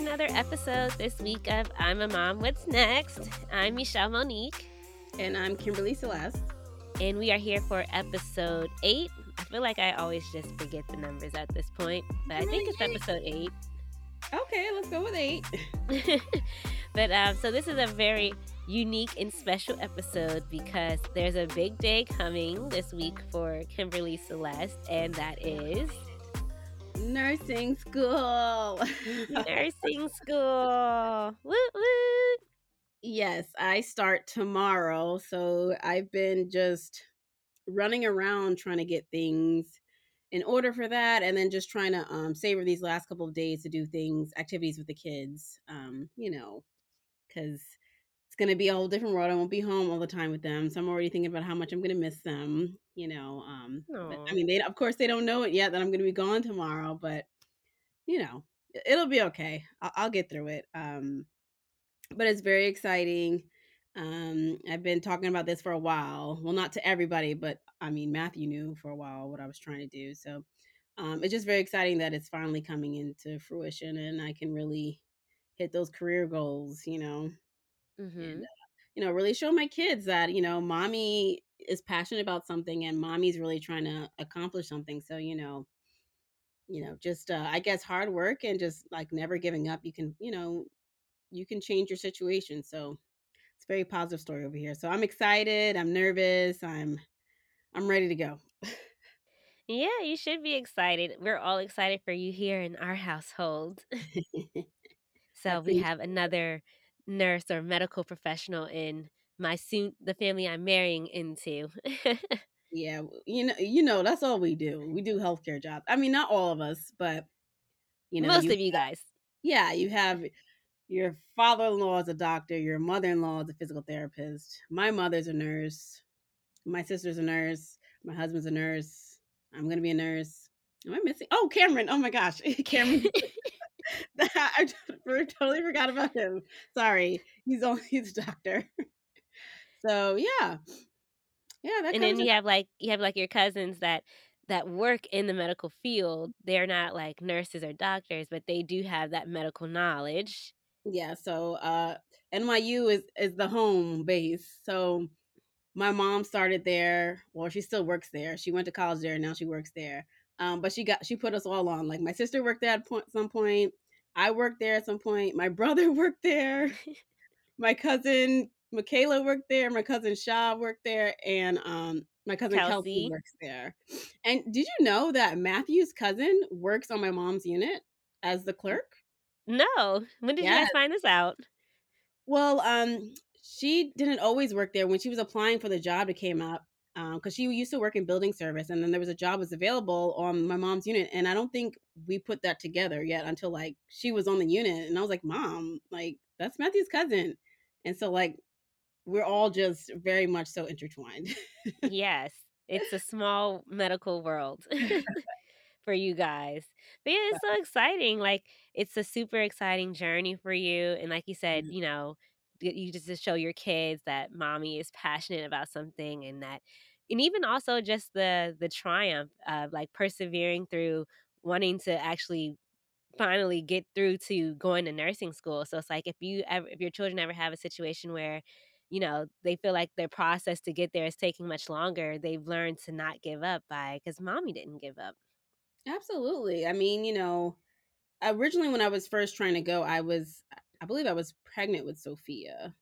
another episode this week of I'm a Mom, What's Next? I'm Michelle Monique. And I'm Kimberly Celeste. And we are here for episode eight. I feel like I always just forget the numbers at this point, but I think it's episode eight. Okay, let's go with eight. but um, so this is a very unique and special episode because there's a big day coming this week for Kimberly Celeste, and that is nursing school. nursing school. Woo woo. Yes, I start tomorrow. So I've been just running around trying to get things in order for that and then just trying to um, savor these last couple of days to do things activities with the kids um, you know because going to be a whole different world i won't be home all the time with them so i'm already thinking about how much i'm going to miss them you know um, but, i mean they of course they don't know it yet that i'm going to be gone tomorrow but you know it'll be okay i'll, I'll get through it um, but it's very exciting um, I've been talking about this for a while. Well, not to everybody, but I mean, Matthew knew for a while what I was trying to do. So um, it's just very exciting that it's finally coming into fruition and I can really hit those career goals, you know, mm-hmm. and, uh, you know, really show my kids that, you know, mommy is passionate about something and mommy's really trying to accomplish something. So, you know, you know, just, uh, I guess hard work and just like never giving up. You can, you know, you can change your situation. So it's very positive story over here. So I'm excited. I'm nervous. I'm I'm ready to go. yeah, you should be excited. We're all excited for you here in our household. so we have another nurse or medical professional in my soon the family I'm marrying into. yeah, you know, you know, that's all we do. We do healthcare jobs. I mean, not all of us, but you know, most you, of you guys. Yeah, you have your father-in-law is a doctor your mother-in-law is a physical therapist my mother's a nurse my sister's a nurse my husband's a nurse i'm gonna be a nurse am i missing oh cameron oh my gosh cameron i totally forgot about him sorry he's only he's a doctor so yeah yeah and then you have like you have like your cousins that that work in the medical field they're not like nurses or doctors but they do have that medical knowledge yeah, so uh NYU is is the home base. So my mom started there. Well, she still works there. She went to college there, and now she works there. Um, but she got she put us all on. Like my sister worked there at point, some point. I worked there at some point. My brother worked there. my cousin Michaela worked there. My cousin Shaw worked there, and um, my cousin Kelsey. Kelsey works there. And did you know that Matthew's cousin works on my mom's unit as the clerk? No. When did yes. you guys find this out? Well, um, she didn't always work there. When she was applying for the job that came up, because um, she used to work in building service, and then there was a job was available on my mom's unit, and I don't think we put that together yet until like she was on the unit, and I was like, "Mom, like that's Matthew's cousin," and so like we're all just very much so intertwined. yes, it's a small medical world. for you guys. But yeah, it's so exciting. Like it's a super exciting journey for you. And like you said, mm-hmm. you know, you just to show your kids that mommy is passionate about something and that and even also just the the triumph of like persevering through wanting to actually finally get through to going to nursing school. So it's like if you ever if your children ever have a situation where you know they feel like their process to get there is taking much longer they've learned to not give up by because mommy didn't give up Absolutely. I mean, you know, originally when I was first trying to go, I was, I believe I was pregnant with Sophia.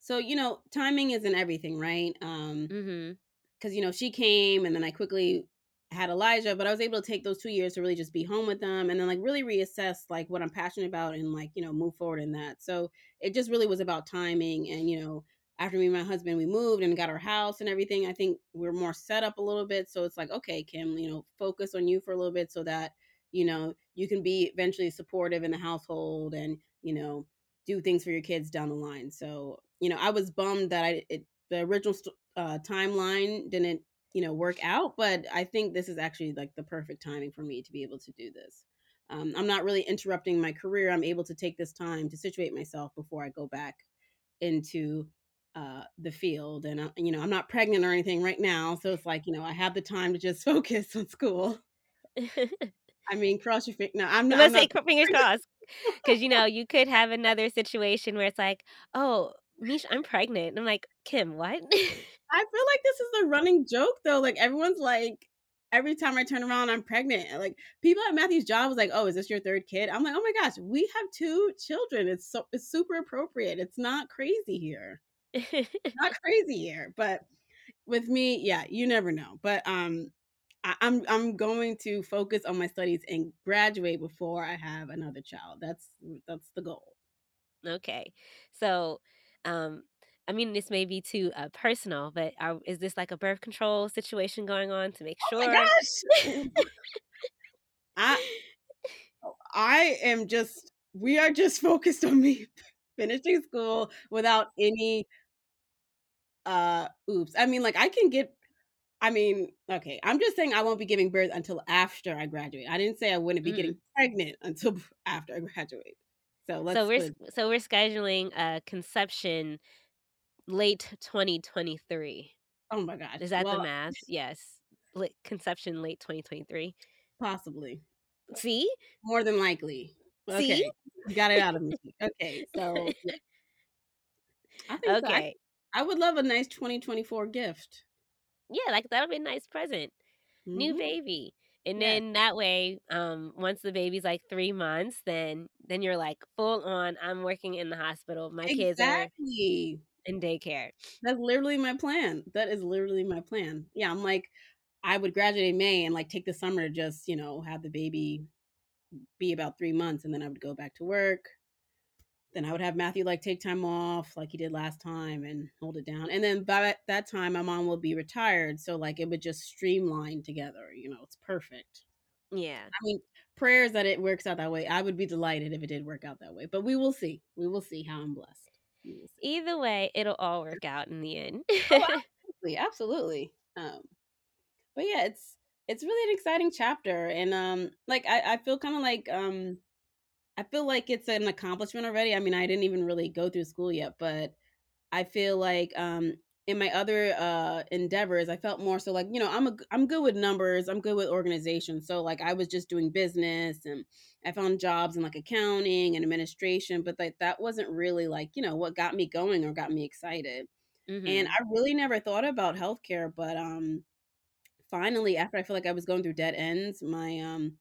So, you know, timing isn't everything, right? Um, mm-hmm. cause you know, she came and then I quickly had Elijah, but I was able to take those two years to really just be home with them and then like really reassess like what I'm passionate about and like, you know, move forward in that. So it just really was about timing and, you know, after me and my husband we moved and got our house and everything i think we're more set up a little bit so it's like okay kim you know focus on you for a little bit so that you know you can be eventually supportive in the household and you know do things for your kids down the line so you know i was bummed that i it, the original uh, timeline didn't you know work out but i think this is actually like the perfect timing for me to be able to do this um, i'm not really interrupting my career i'm able to take this time to situate myself before i go back into uh, the field. And, uh, you know, I'm not pregnant or anything right now. So it's like, you know, I have the time to just focus on school. I mean, cross your finger. No, I'm not. Let's I'm say not. fingers crossed, because you know you could have another situation where it's like, oh, Mish, I'm pregnant. I'm like, Kim, what? I feel like this is a running joke though. Like everyone's like, every time I turn around, I'm pregnant. Like people at Matthew's job was like, "Oh, is this your third kid?" I'm like, "Oh my gosh, we have two children. It's so it's super appropriate. It's not crazy here. not crazy here." But with me, yeah, you never know. But um, I, I'm I'm going to focus on my studies and graduate before I have another child. That's that's the goal. okay, so um, I mean, this may be too uh, personal, but are, is this like a birth control situation going on to make Oh my sure? gosh. I I am just we are just focused on me finishing school without any uh oops. I mean like I can get I mean, okay, I'm just saying I won't be giving birth until after I graduate. I didn't say I wouldn't be Mm. getting pregnant until after I graduate. So let's So we're so we're scheduling a conception late 2023. oh my gosh. Is that the math? Yes, conception late 2023. possibly. See, More than likely. see, Okay. You got it out of me. Okay. So I think so. I, okay, I would love a nice 2024 gift. Yeah, like that'll be a nice present. New hmm baby. And Yes. then that way, um, once the baby's like three months, then then you're like full on. I'm working in the hospital. My kids are Exactly. in daycare. That's literally my plan. That is literally my plan. Yeah, I'm like, I would graduate in May and like take the summer to just, you know, have the baby be about three months and then I would go back to work. Then I would have Matthew like take time off like he did last time and hold it down. And then by that- time, my mom will be retired. So like it would just streamline together. You know, it's perfect. Yeah. I mean, prayers that it works out that way. I would be delighted if it did work out that way. But we will see. We will see how I'm blessed. We will see. Either way, it'll all work out in the end. Oh, absolutely, absolutely. Um, but yeah, it's it's really an exciting chapter, and um, like I, I feel kind of like um, I feel like it's an accomplishment already. I mean, I didn't even really go through school yet, but I feel like um, in my other uh endeavors, I felt more so like you know I'm a I'm good with numbers, I'm good with organization, so like I was just doing business and I found jobs in like accounting and administration, but like that wasn't really like you know what got me going or got me excited and hmm I really never thought about healthcare, but um finally after I feel like I was going through dead ends, my um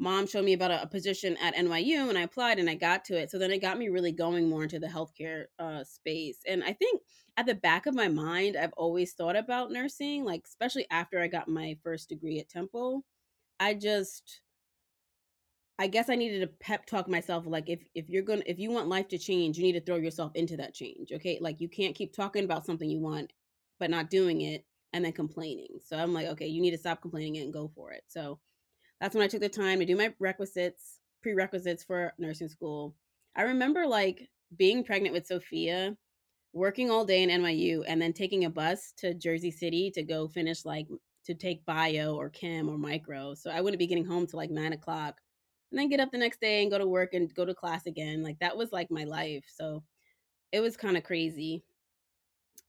mom showed me about a, a position at NYU and I applied and I got to it. So then it got me really going more into the healthcare uh space. And I think at the back of my mind, I've always thought about nursing, like especially after I got my first degree at Temple. I just I guess I needed to pep talk myself like if if you're going to if you want life to change, you need to throw yourself into that change. Okay? Like you can't keep talking about something you want but not doing it and then complaining. So I'm like, okay, you need to stop complaining and go for it. So that's when I took the time to do my requisites, prerequisites for nursing school. I remember like being pregnant with Sophia, working all day in NYU, and then taking a bus to Jersey City to go finish like to take bio or chem or micro. So I wouldn't be getting home till like nine o'clock, and then get up the next day and go to work and go to class again. Like that was like my life. So it was kind of crazy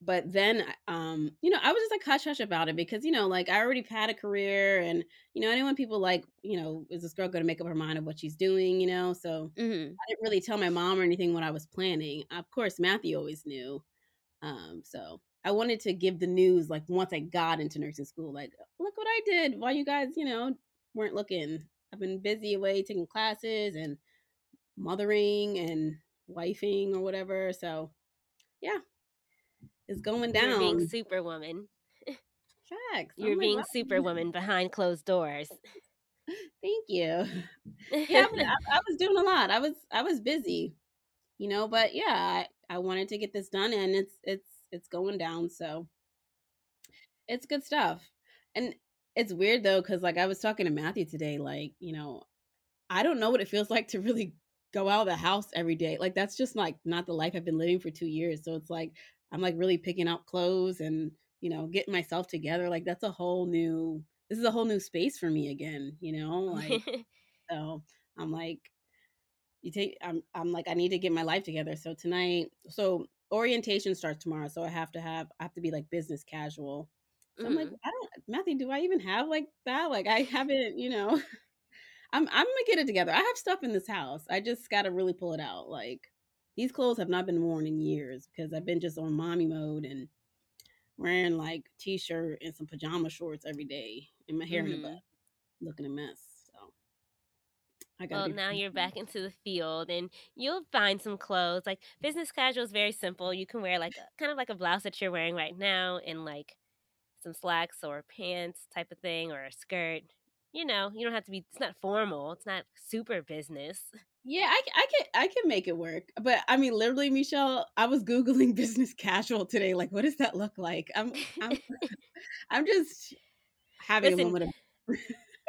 but then um you know i was just like hush hush about it because you know like i already had a career and you know want people like you know is this girl going to make up her mind of what she's doing? you know so hmm i didn't really tell my mom or anything what i was planning. Of course matthew always knew um so i wanted to give the news like once i got into nursing school like look what i did while you guys you know weren't looking. I've been busy away taking classes and mothering and wifing or whatever so yeah it's going down. You're being superwoman. Facts. Oh You're like, being wow. superwoman behind closed doors. Thank you. Yeah, I, I was doing a lot. I was I was busy, you know. But yeah, I, I wanted to get this done, and it's it's it's going down. So it's good stuff. And it's weird though, because like I was talking to Matthew today, like you know, I don't know what it feels like to really go out of the house every day. Like that's just like not the life I've been living for two years. So it's like I'm like really picking out clothes and you know getting myself together. Like that's a whole new. This is a whole new space for me again. You know, like so I'm like you take. I'm I'm like I need to get my life together. So tonight, so orientation starts tomorrow. So I have to have I have to be like business casual. So I'm like Mhm. I don't Matthew. Do I even have like that? Like I haven't. You know. I'm I'm gonna get it together. I have stuff in this house. I just gotta really pull it out. Like these clothes have not been worn in years because I've been just on mommy mode and wearing like t-shirt and some pajama shorts every day and my hair mm-hmm. in a butt, looking a mess. So I got. Well, now you're back into the field and you'll find some clothes. Like business casual is very simple. You can wear like kind of like a blouse that you're wearing right now and like some slacks or pants type of thing or a skirt you know, you don't have to be. It's not formal. It's not super business. Yeah, I, I can I can make it work. But I mean, literally, Michelle, I was googling business casual today. Like, what does that look like? I'm I'm I'm just having Listen, a moment of.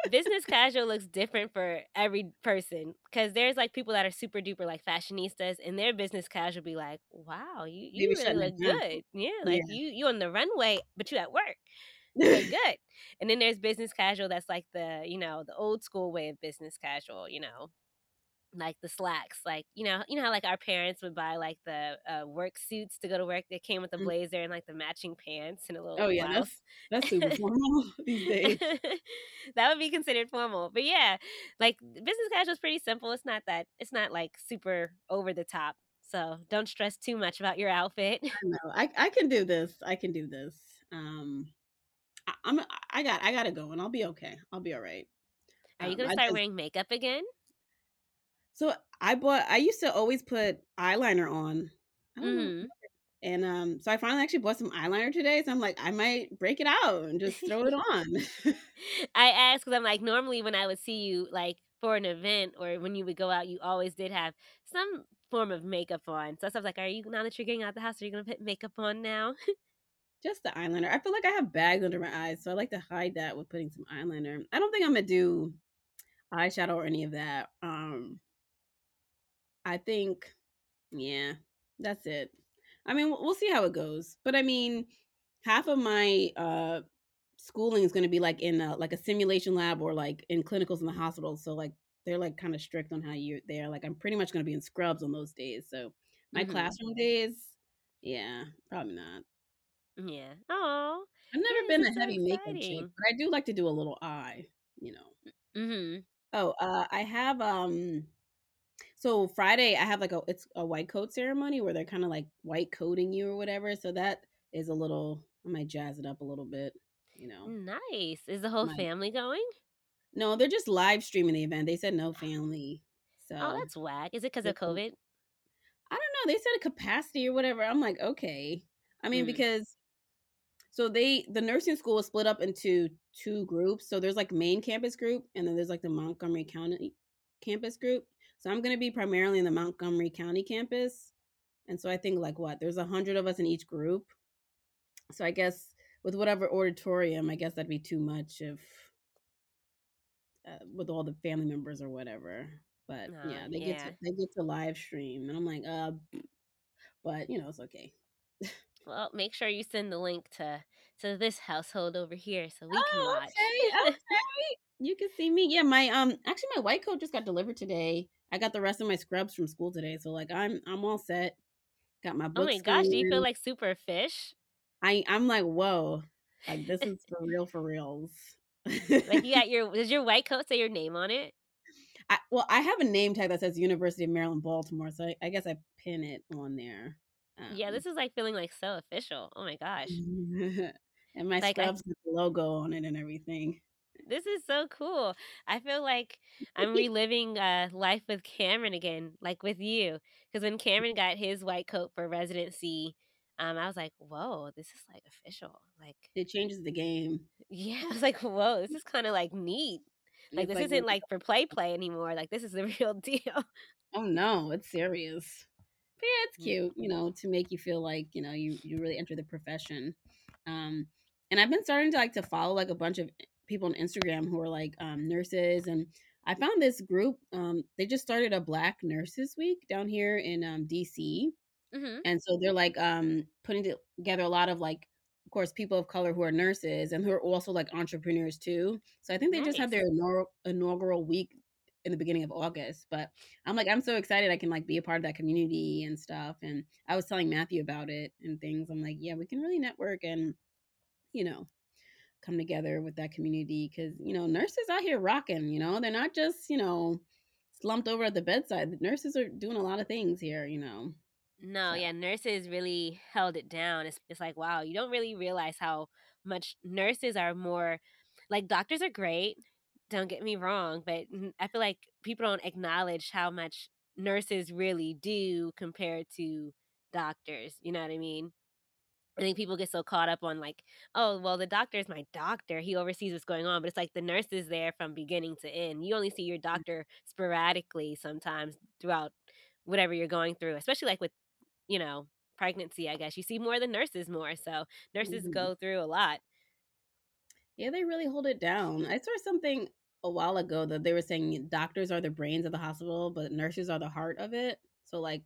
business casual looks different for every person because there's like people that are super duper like fashionistas and their business casual be like wow you, you really look good yeah like yeah. you you on the runway but you at work good. And then there's business casual that's like the, you know, the old school way of business casual, you know, like the slacks like you know you know how like our parents would buy like the uh, work suits to go to work that came with the mm. blazer and like the matching pants and a little oh yeah that's, that's super formal these days that would be considered formal but yeah like business casual is pretty simple it's not that it's not like super over the top so don't stress too much about your outfit no I, I can do this i can do this um I, I'm I got I gotta go and I'll be okay. I'll be all right. Are you um, gonna start just, wearing makeup again? So I bought. I used to always put eyeliner on. Mm-hmm. And um, so I finally actually bought some eyeliner today. So I'm like, I might break it out and just throw it on. I asked because I'm like, normally when I would see you like for an event or when you would go out, you always did have some form of makeup on. So I was like, are you now that you're getting out the house, are you gonna put makeup on now? Just the eyeliner. I feel like I have bags under my eyes, so I like to hide that with putting some eyeliner. I don't think I'm gonna do eyeshadow or any of that. Um, I think, yeah, that's it. I mean, we'll see how it goes. But I mean, half of my uh schooling is going to be like in a, like a simulation lab or like in clinicals in the hospital. So like they're like kind of strict on how you're there. Like I'm pretty much going to be in scrubs on those days. So my mm-hmm. classroom days, yeah, probably not. Yeah. Oh. I've never been a heavy so makeup chick, but I do like to do a little eye, you know. Mm-hmm. Oh, uh, I have um so Friday I have like a it's a white coat ceremony where they're kind of like white coating you or whatever. So that is a little I might jazz it up a little bit, you know. Nice. Is the whole family going? No, they're just live streaming the event. They said no family. So Oh, that's whack. Is it because of COVID? I don't know. They said a capacity or whatever. I'm like, okay. I mean, mm. because so they the nursing school is split up into two groups. So there's like main campus group and then there's like the Montgomery County campus group. So I'm going to be primarily in the Montgomery County campus. And so I think like what? There's a hundred of us in each group. So I guess with whatever auditorium, I guess that'd be too much if uh, with all the family members or whatever. But uh, yeah, they yeah. get to they get to live stream, and I'm like, uh, but you know, it's okay. Well, make sure you send the link to to this household over here so we can oh, watch. Okay, okay. you can see me. Yeah, my um actually my white coat just got delivered today. I got the rest of my scrubs from school today, so like I'm I'm all set. Got my books. Oh my gosh, do you feel like super fish? I I'm like whoa, like this is for real for reals. like you got your does your white coat say your name on it? I, well, I have a name tag that says University of Maryland, Baltimore, so I, I guess I pin it on there. Um, yeah, this is like feeling like so official. Oh my gosh. and my like scrubs I, with the logo on it and everything. This is so cool. I feel like I'm reliving uh, life with Cameron again, like with you. Because when Cameron got his white coat for residency, um, I was like, whoa, this is like official. Like it changes the game. Yeah, I was like, whoa, this is kind of like neat. Like it's this like, isn't like for play play anymore. Like this is the real deal. Oh no, it's serious yeah, it's cute, you know, to make you feel like, you know, you, you really enter the profession. Um, and I've been starting to like to follow like a bunch of people on Instagram who are like um, nurses. And I found this group, um, they just started a Black Nurses Week down here in um, DC. Mm-hmm. And so they're like um, putting together a lot of like, of course, people of color who are nurses and who are also like entrepreneurs too. So I think they nice. just had their inaugural, inaugural week in the beginning of August. But I'm like, I'm so excited I can like be a part of that community and stuff. And I was telling Matthew about it and things. I'm like, yeah, we can really network and, you know, come together with that community because you know nurses out here rocking. You know, they're not just you know slumped over at the bedside. The nurses are doing a lot of things here. You know. No, So. yeah, nurses really held it down. It's it's like, wow, you don't really realize how much nurses are more like doctors are great. Don't get me wrong, but I feel like people don't acknowledge how much nurses really do compared to doctors. You know what I mean? I think people get so caught up on like, oh, well, the doctor is my doctor. He oversees what's going on, but it's like the nurse is there from beginning to end. You only see your doctor sporadically sometimes throughout whatever you're going through, especially like with you know, pregnancy, I guess. You see more of the nurses more, so nurses Mhm. go through a lot. Yeah, they really hold it down. I saw something a while ago that they were saying doctors are the brains of the hospital, but nurses are the heart of it. So like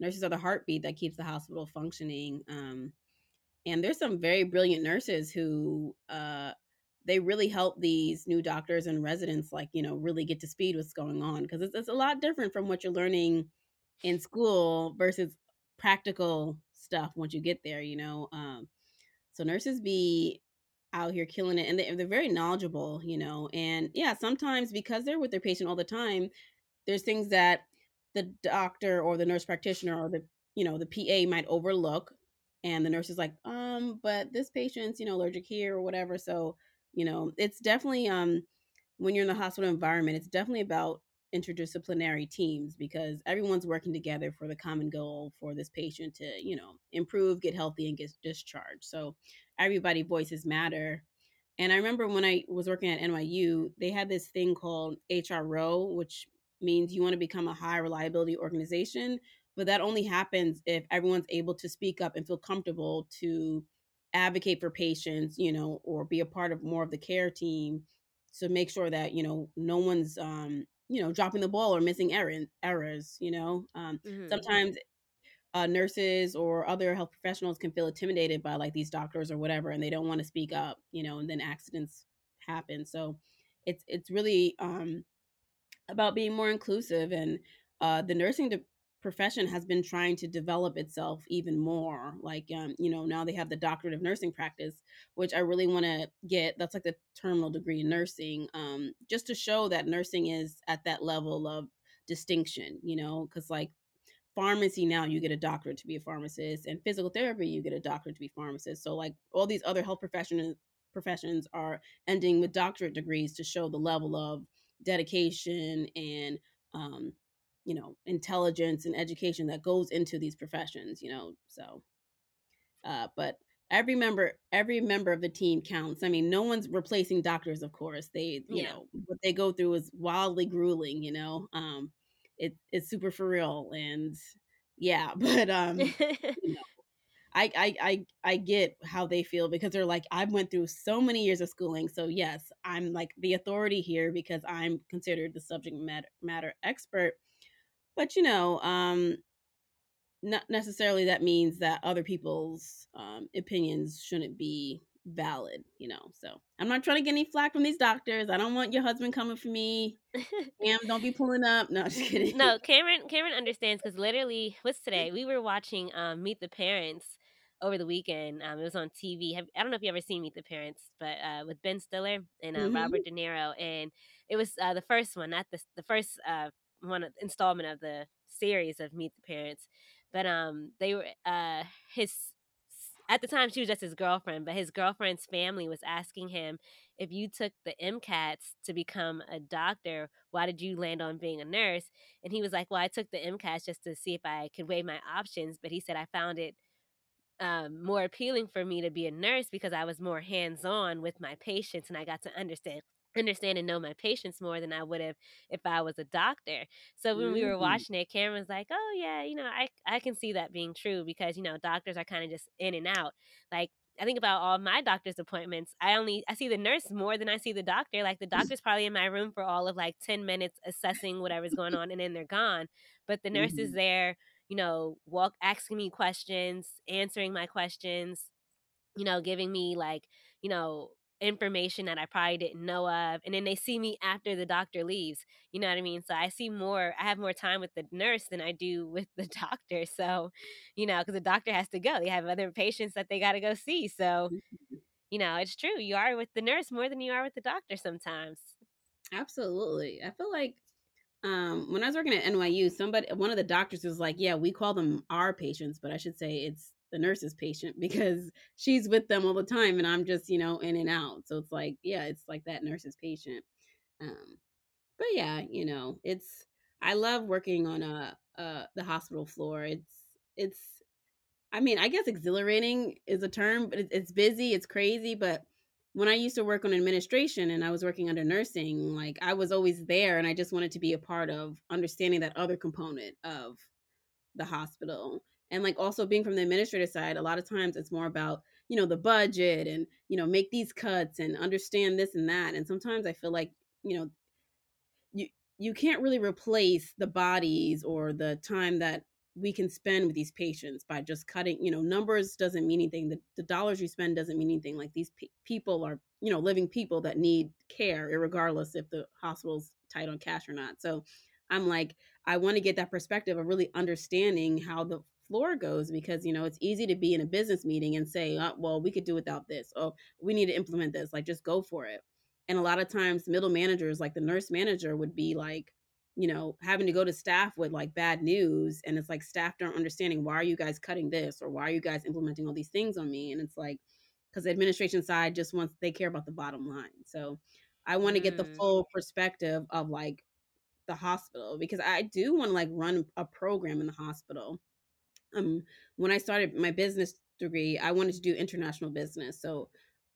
nurses are the heartbeat that keeps the hospital functioning. Um, and there's some very brilliant nurses who uh, they really help these new doctors and residents like you know really get to speed what's going on because it's, it's a lot different from what you're learning in school versus practical stuff once you get there. You know, um, so nurses be out here killing it and they, they're very knowledgeable you know and yeah sometimes because they're with their patient all the time there's things that the doctor or the nurse practitioner or the you know the pa might overlook and the nurse is like um but this patient's you know allergic here or whatever so you know it's definitely um when you're in the hospital environment it's definitely about interdisciplinary teams because everyone's working together for the common goal for this patient to you know improve get healthy and get discharged so everybody voices matter and I remember when I was working at NYU, they had this thing called HRO, which means you want to become a high reliability organization. But that only happens if everyone's able to speak up and feel comfortable to advocate for patients, you know, or be a part of more of the care team to make sure that, you know, no one's, um, you know, dropping the ball or missing error- errors, you know. Um, hmm sometimes uh, nurses or other health professionals can feel intimidated by like these doctors or whatever, and they don't want to speak up, you know, and then accidents happen. So it's it's really um, about being more inclusive, and uh, the nursing de- profession has been trying to develop itself even more. Like um, you know, now they have the doctorate of nursing practice, which I really want to get. That's like the terminal degree in nursing, um, just to show that nursing is at that level of distinction. You know, because like pharmacy now you get a doctorate to be a pharmacist and physical therapy you get a doctorate to be a pharmacist so like all these other health professions professions are ending with doctorate degrees to show the level of dedication and um, you know intelligence and education that goes into these professions you know so uh, but every member every member of the team counts. I mean no one's replacing doctors of course. They you Yeah. know what they go through is wildly grueling you know? Um it, it's super for real and yeah but um you know I, I i i get how they feel because they're like i went through so many years of schooling so yes i'm like the authority here because i'm considered the subject matter, matter expert but you know um not necessarily that means that other people's um, opinions shouldn't be valid, you know. So I'm not trying to get any flack from these doctors. I don't want your husband coming for me. Damn, don't be pulling up. No, just kidding. no, Cameron Cameron understands because literally, what's today? We were watching um, Meet the Parents over the weekend. Um, it was on TV. Have, I don't know if you ever seen Meet the Parents, but uh, with Ben Stiller and uh, hmm Robert De Niro, and it was uh, the first one, not the the first uh, one installment of the series of Meet the Parents. But um, they were uh, his at the time she was just his girlfriend, but his girlfriend's family was asking him if you took the MCATs to become a doctor, why did you land on being a nurse? And he was like, Well, I took the MCATs just to see if I could weigh my options, but he said I found it um, more appealing for me to be a nurse because I was more hands on with my patients and I got to understand understand and know my patients more than I would have if I was a doctor. So when we were hmm watching it, Cameron's like, "Oh yeah, you know, I I can see that being true because you know doctors are kind of just in and out. Like I think about all my doctor's appointments. I only I see the nurse more than I see the doctor. Like the doctor's probably in my room for all of like ten minutes assessing whatever's going on, and then they're gone. But the nurse is hmm there you know, walk asking me questions, answering my questions, you know, giving me like, you know, information that I probably didn't know of. And then they see me after the doctor leaves. You know what I mean? So I see more, I have more time with the nurse than I do with the doctor. So, you know, because the doctor has to go. They have other patients that they got to go see. So, you know, it's true. You are with the nurse more than you are with the doctor sometimes. Absolutely. I feel like um, when I was working at NYU, somebody, one of the doctors was like, "Yeah, we call them our patients, but I should say it's the nurse's patient because she's with them all the time, and I'm just, you know, in and out." So it's like, yeah, it's like that nurse's patient. Um, but yeah, you know, it's I love working on a uh the hospital floor. It's it's I mean, I guess exhilarating is a term, but it's busy, it's crazy, but when I used to work on administration and I was working under nursing, like I was always there and I just wanted to be a part of understanding that other component of the hospital. And like also being from the administrative side, a lot of times it's more about, you know, the budget and, you know, make these cuts and understand this and that. And sometimes I feel like, you know, you you can't really replace the bodies or the time that we can spend with these patients by just cutting you know numbers doesn't mean anything. The, the dollars you spend doesn't mean anything. Like these pe- people are you know living people that need care regardless if the hospital's tight on cash or not. So i'm like i want to get that perspective of really understanding how the floor goes because you know it's easy to be in a business meeting and say oh, well we could do without this oh we need to implement this like just go for it and a lot of times middle managers like the nurse manager would be like you know, having to go to staff with like bad news and it's like staff don't understanding why are you guys cutting this or why are you guys implementing all these things on me and it's like because the administration side just wants they care about the bottom line. So I want to mm. get the mm. full perspective of like the hospital because I do want to like run a program in the hospital. Um when I started my business degree, I wanted to do international business. So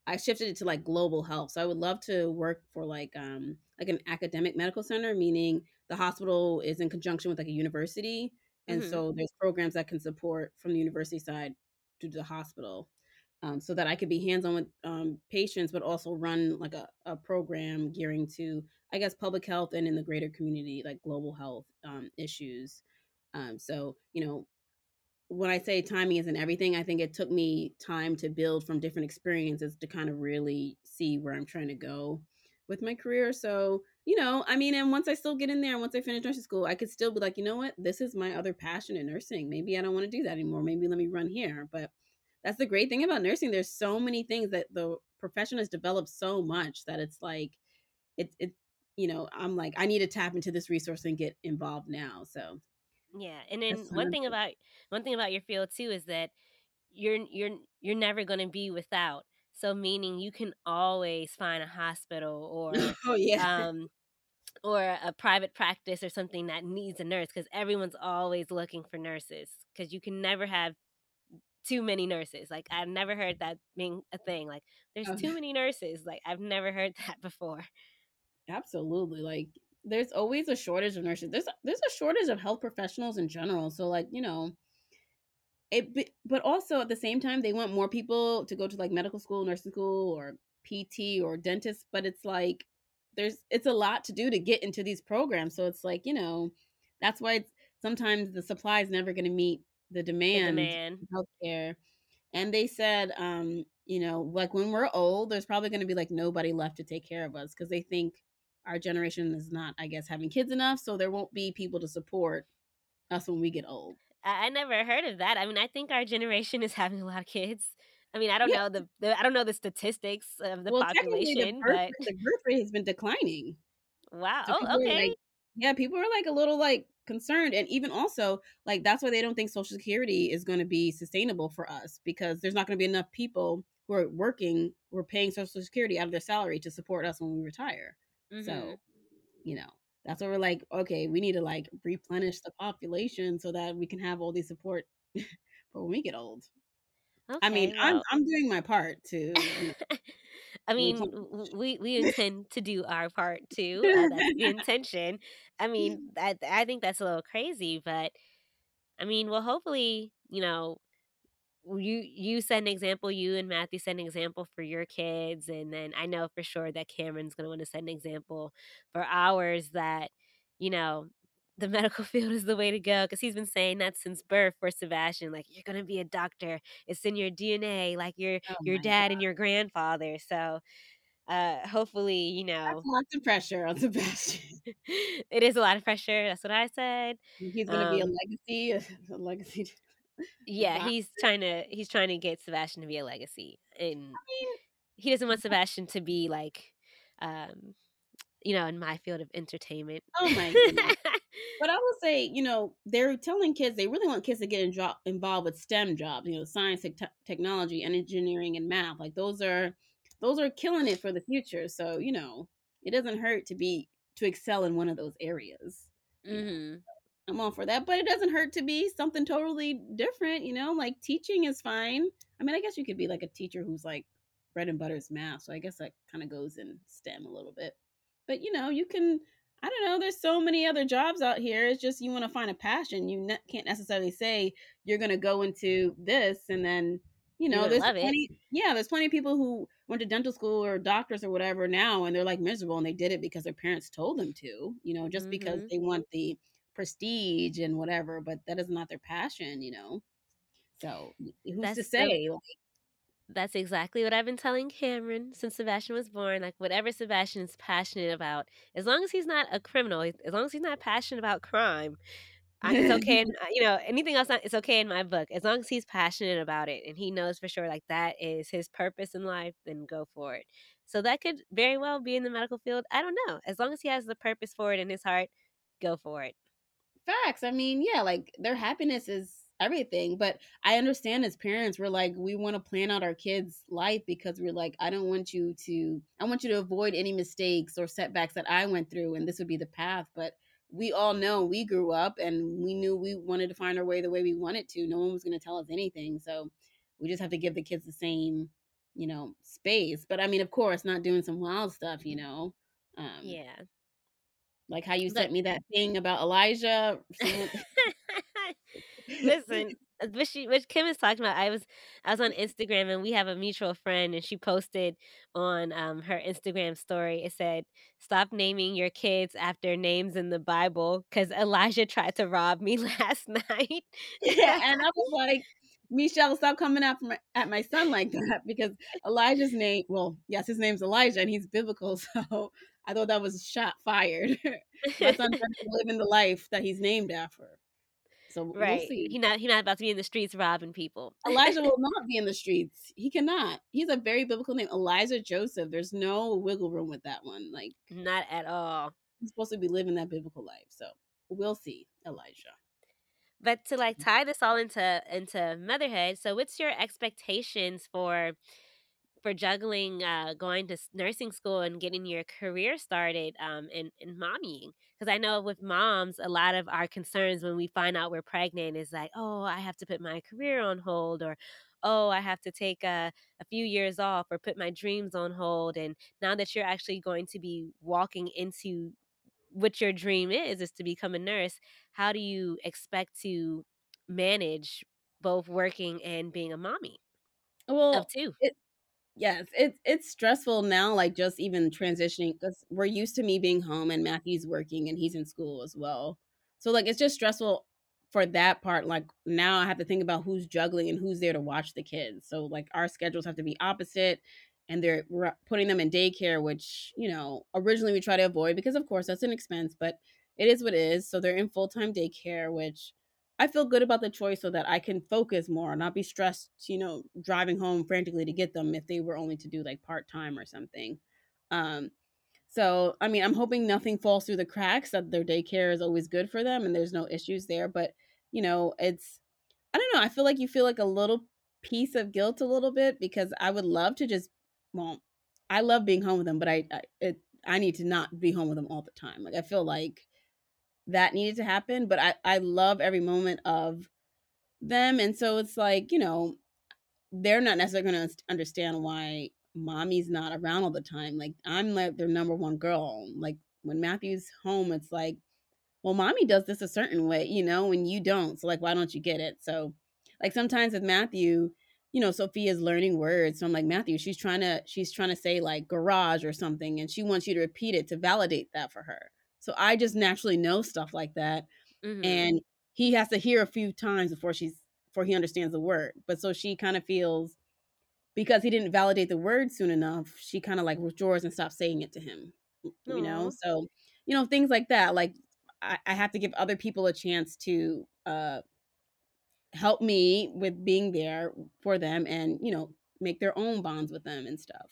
I shifted it to like global health. So I would love to work for like um like an academic medical center, meaning the hospital is in conjunction with like a university. And mm-hmm. so there's programs that can support from the university side to the hospital. Um, so that I could be hands on with um, patients, but also run like a, a program gearing to, I guess, public health and in the greater community, like global health um, issues. Um, so, you know, when I say timing isn't everything, I think it took me time to build from different experiences to kind of really see where I'm trying to go with my career. So, you know, I mean, and once I still get in there, once I finish nursing school, I could still be like, you know what, this is my other passion in nursing. Maybe I don't want to do that anymore. Maybe let me run here. But that's the great thing about nursing. There's so many things that the profession has developed so much that it's like, it, it, you know, I'm like, I need to tap into this resource and get involved now. So, yeah. And then one thing about, one thing about your field too is that you're, you're, you're never going to be without. So meaning you can always find a hospital or oh, yeah. um or a private practice or something that needs a nurse because everyone's always looking for nurses because you can never have too many nurses. Like I've never heard that being a thing. Like there's too many nurses. Like I've never heard that before. Absolutely. Like there's always a shortage of nurses. There's there's a shortage of health professionals in general. So like, you know, it but also at the same time they want more people to go to like medical school, nursing school or PT or dentist, but it's like there's it's a lot to do to get into these programs. So it's like, you know, that's why it's sometimes the supply is never going to meet the demand, the demand. healthcare. And they said, um, you know, like when we're old, there's probably going to be like nobody left to take care of us because they think our generation is not, I guess, having kids enough. So there won't be people to support us when we get old. I, never heard of that. I mean, I think our generation is having a lot of kids. I mean, I don't yeah. know the, the, I don't know the statistics of the well, population, the birth, but the birth rate has been declining. Wow. So oh, okay. Like, yeah, people are like a little like concerned, and even also like that's why they don't think Social Security is going to be sustainable for us because there's not going to be enough people who are working who are paying Social Security out of their salary to support us when we retire. Mm-hmm. So, you know, that's why we're like, okay, we need to like replenish the population so that we can have all these support for when we get old. Okay, I mean, well. I'm I'm doing my part too. You know, I mean, we we intend to do our part too. Uh, that's the intention. I mean, I I think that's a little crazy, but I mean, well, hopefully, you know, you you set an example. You and Matthew set an example for your kids, and then I know for sure that Cameron's going to want to set an example for ours. That you know, the medical field is the way to go because he's been saying that since birth for Sebastian. Like you're gonna be a doctor. It's in your DNA, like your oh your dad God. and your grandfather. So uh hopefully, you know That's lots of pressure on Sebastian. it is a lot of pressure. That's what I said. He's gonna um, be a um legacy, a legacy. Yeah, he's trying to he's trying to get Sebastian to be a legacy. And I mean, he doesn't want Sebastian to be like, um, you know, in my field of entertainment. Oh my goodness. but I will say, you know, they're telling kids they really want kids to get in involved with STEM jobs, you know, science, te- technology, and engineering and math. Like those are those are killing it for the future. So you know, it doesn't hurt to be to excel in one of those areas. Mm-hmm. I'm all for that, but it doesn't hurt to be something totally different. You know, like teaching is fine. I mean, I guess you could be like a teacher who's like bread and butter is math, so I guess that kind of goes in STEM a little bit. But you know, you can. I don't know. There's so many other jobs out here. It's just you want to find a passion. You ne- can't necessarily say you're going to go into this and then you know, there's plenty. It. Yeah, there's plenty of people who went to dental school or doctors or whatever now, and they're like miserable, and they did it because their parents told them to. You know, just mm-hmm. because they want the prestige and whatever, but that is not their passion. You know, so who's That's to say? So- that's exactly what I've been telling Cameron since Sebastian was born. Like, whatever Sebastian is passionate about, as long as he's not a criminal, as long as he's not passionate about crime, it's okay. And, uh, you know, anything else, it's okay in my book. As long as he's passionate about it and he knows for sure, like, that is his purpose in life, then go for it. So that could very well be in the medical field. I don't know. As long as he has the purpose for it in his heart, go for it. Facts. I mean, yeah, like their happiness is everything. But I understand as parents, we're like, we want to plan out our kids' life because we're like, I don't want you to, I want you to avoid any mistakes or setbacks that I went through, and this would be the path. But we all know we grew up and we knew we wanted to find our way the way we wanted to. No one was going to tell us anything. So we just have to give the kids the same, you know, space. But I mean, of course, not doing some wild stuff, you know. Um, yeah. Like how you sent me that thing about Elijah. Listen, uh, which she, which Kim is talking about. I was I was on Instagram and we have a mutual friend and she posted on um, her Instagram story. It said, "Stop naming your kids after names in the Bible because Elijah tried to rob me last night." yeah, and I was like, Michelle, stop coming at my, at my son like that because Elijah's name, well, yes, his name's Elijah and he's biblical. So I thought that was a shot fired. my son's living the life that he's named after. So right. we'll see. He not he not about to be in the streets robbing people. Elijah will not be in the streets. He cannot. He's a very biblical name. Elijah Joseph. There's no wiggle room with that one. Like not at all. He's supposed to be living that biblical life. So we'll see, Elijah. But to like mm-hmm. tie this all into into motherhood, so what's your expectations for for juggling uh, going to nursing school and getting your career started um, in, in mommying. Because I know with moms, a lot of our concerns when we find out we're pregnant is like, oh, I have to put my career on hold, or oh, I have to take a, a few years off, or put my dreams on hold. And now that you're actually going to be walking into what your dream is, is to become a nurse, how do you expect to manage both working and being a mommy? Well, of two. It, Yes, it's it's stressful now, like just even transitioning because we're used to me being home and Matthew's working and he's in school as well. So like it's just stressful for that part. Like now I have to think about who's juggling and who's there to watch the kids. So like our schedules have to be opposite, and they're we're putting them in daycare, which you know originally we try to avoid because of course that's an expense, but it is what it is. So they're in full time daycare, which I feel good about the choice so that I can focus more, not be stressed, you know, driving home frantically to get them if they were only to do like part time or something. Um, so, I mean, I'm hoping nothing falls through the cracks, that their daycare is always good for them and there's no issues there. But, you know, it's, I don't know, I feel like you feel like a little piece of guilt a little bit because I would love to just, well, I love being home with them, but I, I, it, I need to not be home with them all the time. Like, I feel like, that needed to happen but i i love every moment of them and so it's like you know they're not necessarily going to understand why mommy's not around all the time like i'm like their number one girl like when matthew's home it's like well mommy does this a certain way you know and you don't so like why don't you get it? So like sometimes with matthew you know sophia's learning words so i'm like matthew she's trying to she's trying to say like garage or something and she wants you to repeat it to validate that for her so I just naturally know stuff like that. Mm-hmm. And he has to hear a few times before she's before he understands the word. But so she kind of feels because he didn't validate the word soon enough, she kind of like withdraws and stops saying it to him. You know? So, you know, things like that. Like I, I have to give other people a chance to uh help me with being there for them and, you know, make their own bonds with them and stuff.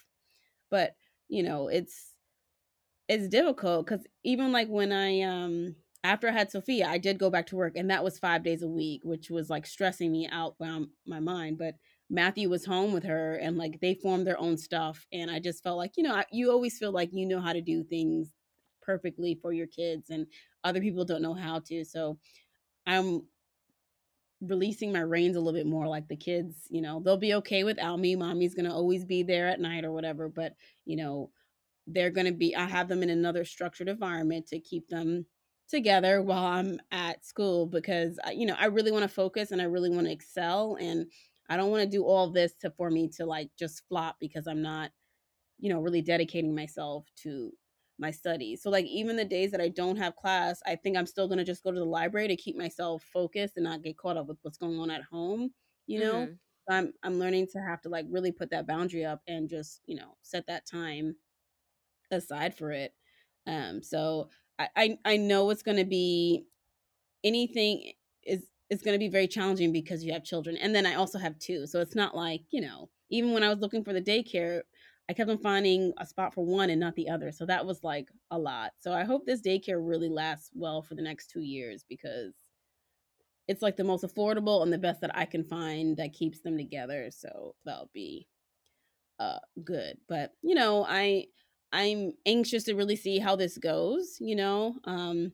but you know it's it's difficult because even like when i um after i had sophia i did go back to work and that was five days a week which was like stressing me out by my mind but matthew was home with her and like they formed their own stuff and i just felt like you know I, you always feel like you know how to do things perfectly for your kids and other people don't know how to so i'm releasing my reins a little bit more like the kids you know they'll be okay without me mommy's gonna always be there at night or whatever but you know they're gonna be i have them in another structured environment to keep them together while i'm at school because you know i really want to focus and i really want to excel and i don't want to do all this to for me to like just flop because i'm not you know really dedicating myself to my studies. So like even the days that I don't have class, I think I'm still going to just go to the library to keep myself focused and not get caught up with what's going on at home, you know? Mm-hmm. I'm I'm learning to have to like really put that boundary up and just, you know, set that time aside for it. Um so I I, I know it's going to be anything is is going to be very challenging because you have children and then I also have two. So it's not like, you know, even when I was looking for the daycare, I kept on finding a spot for one and not the other. So that was like a lot. So I hope this daycare really lasts well for the next two years because it's like the most affordable and the best that I can find that keeps them together. So that'll be uh good. But you know, I I'm anxious to really see how this goes, you know. Um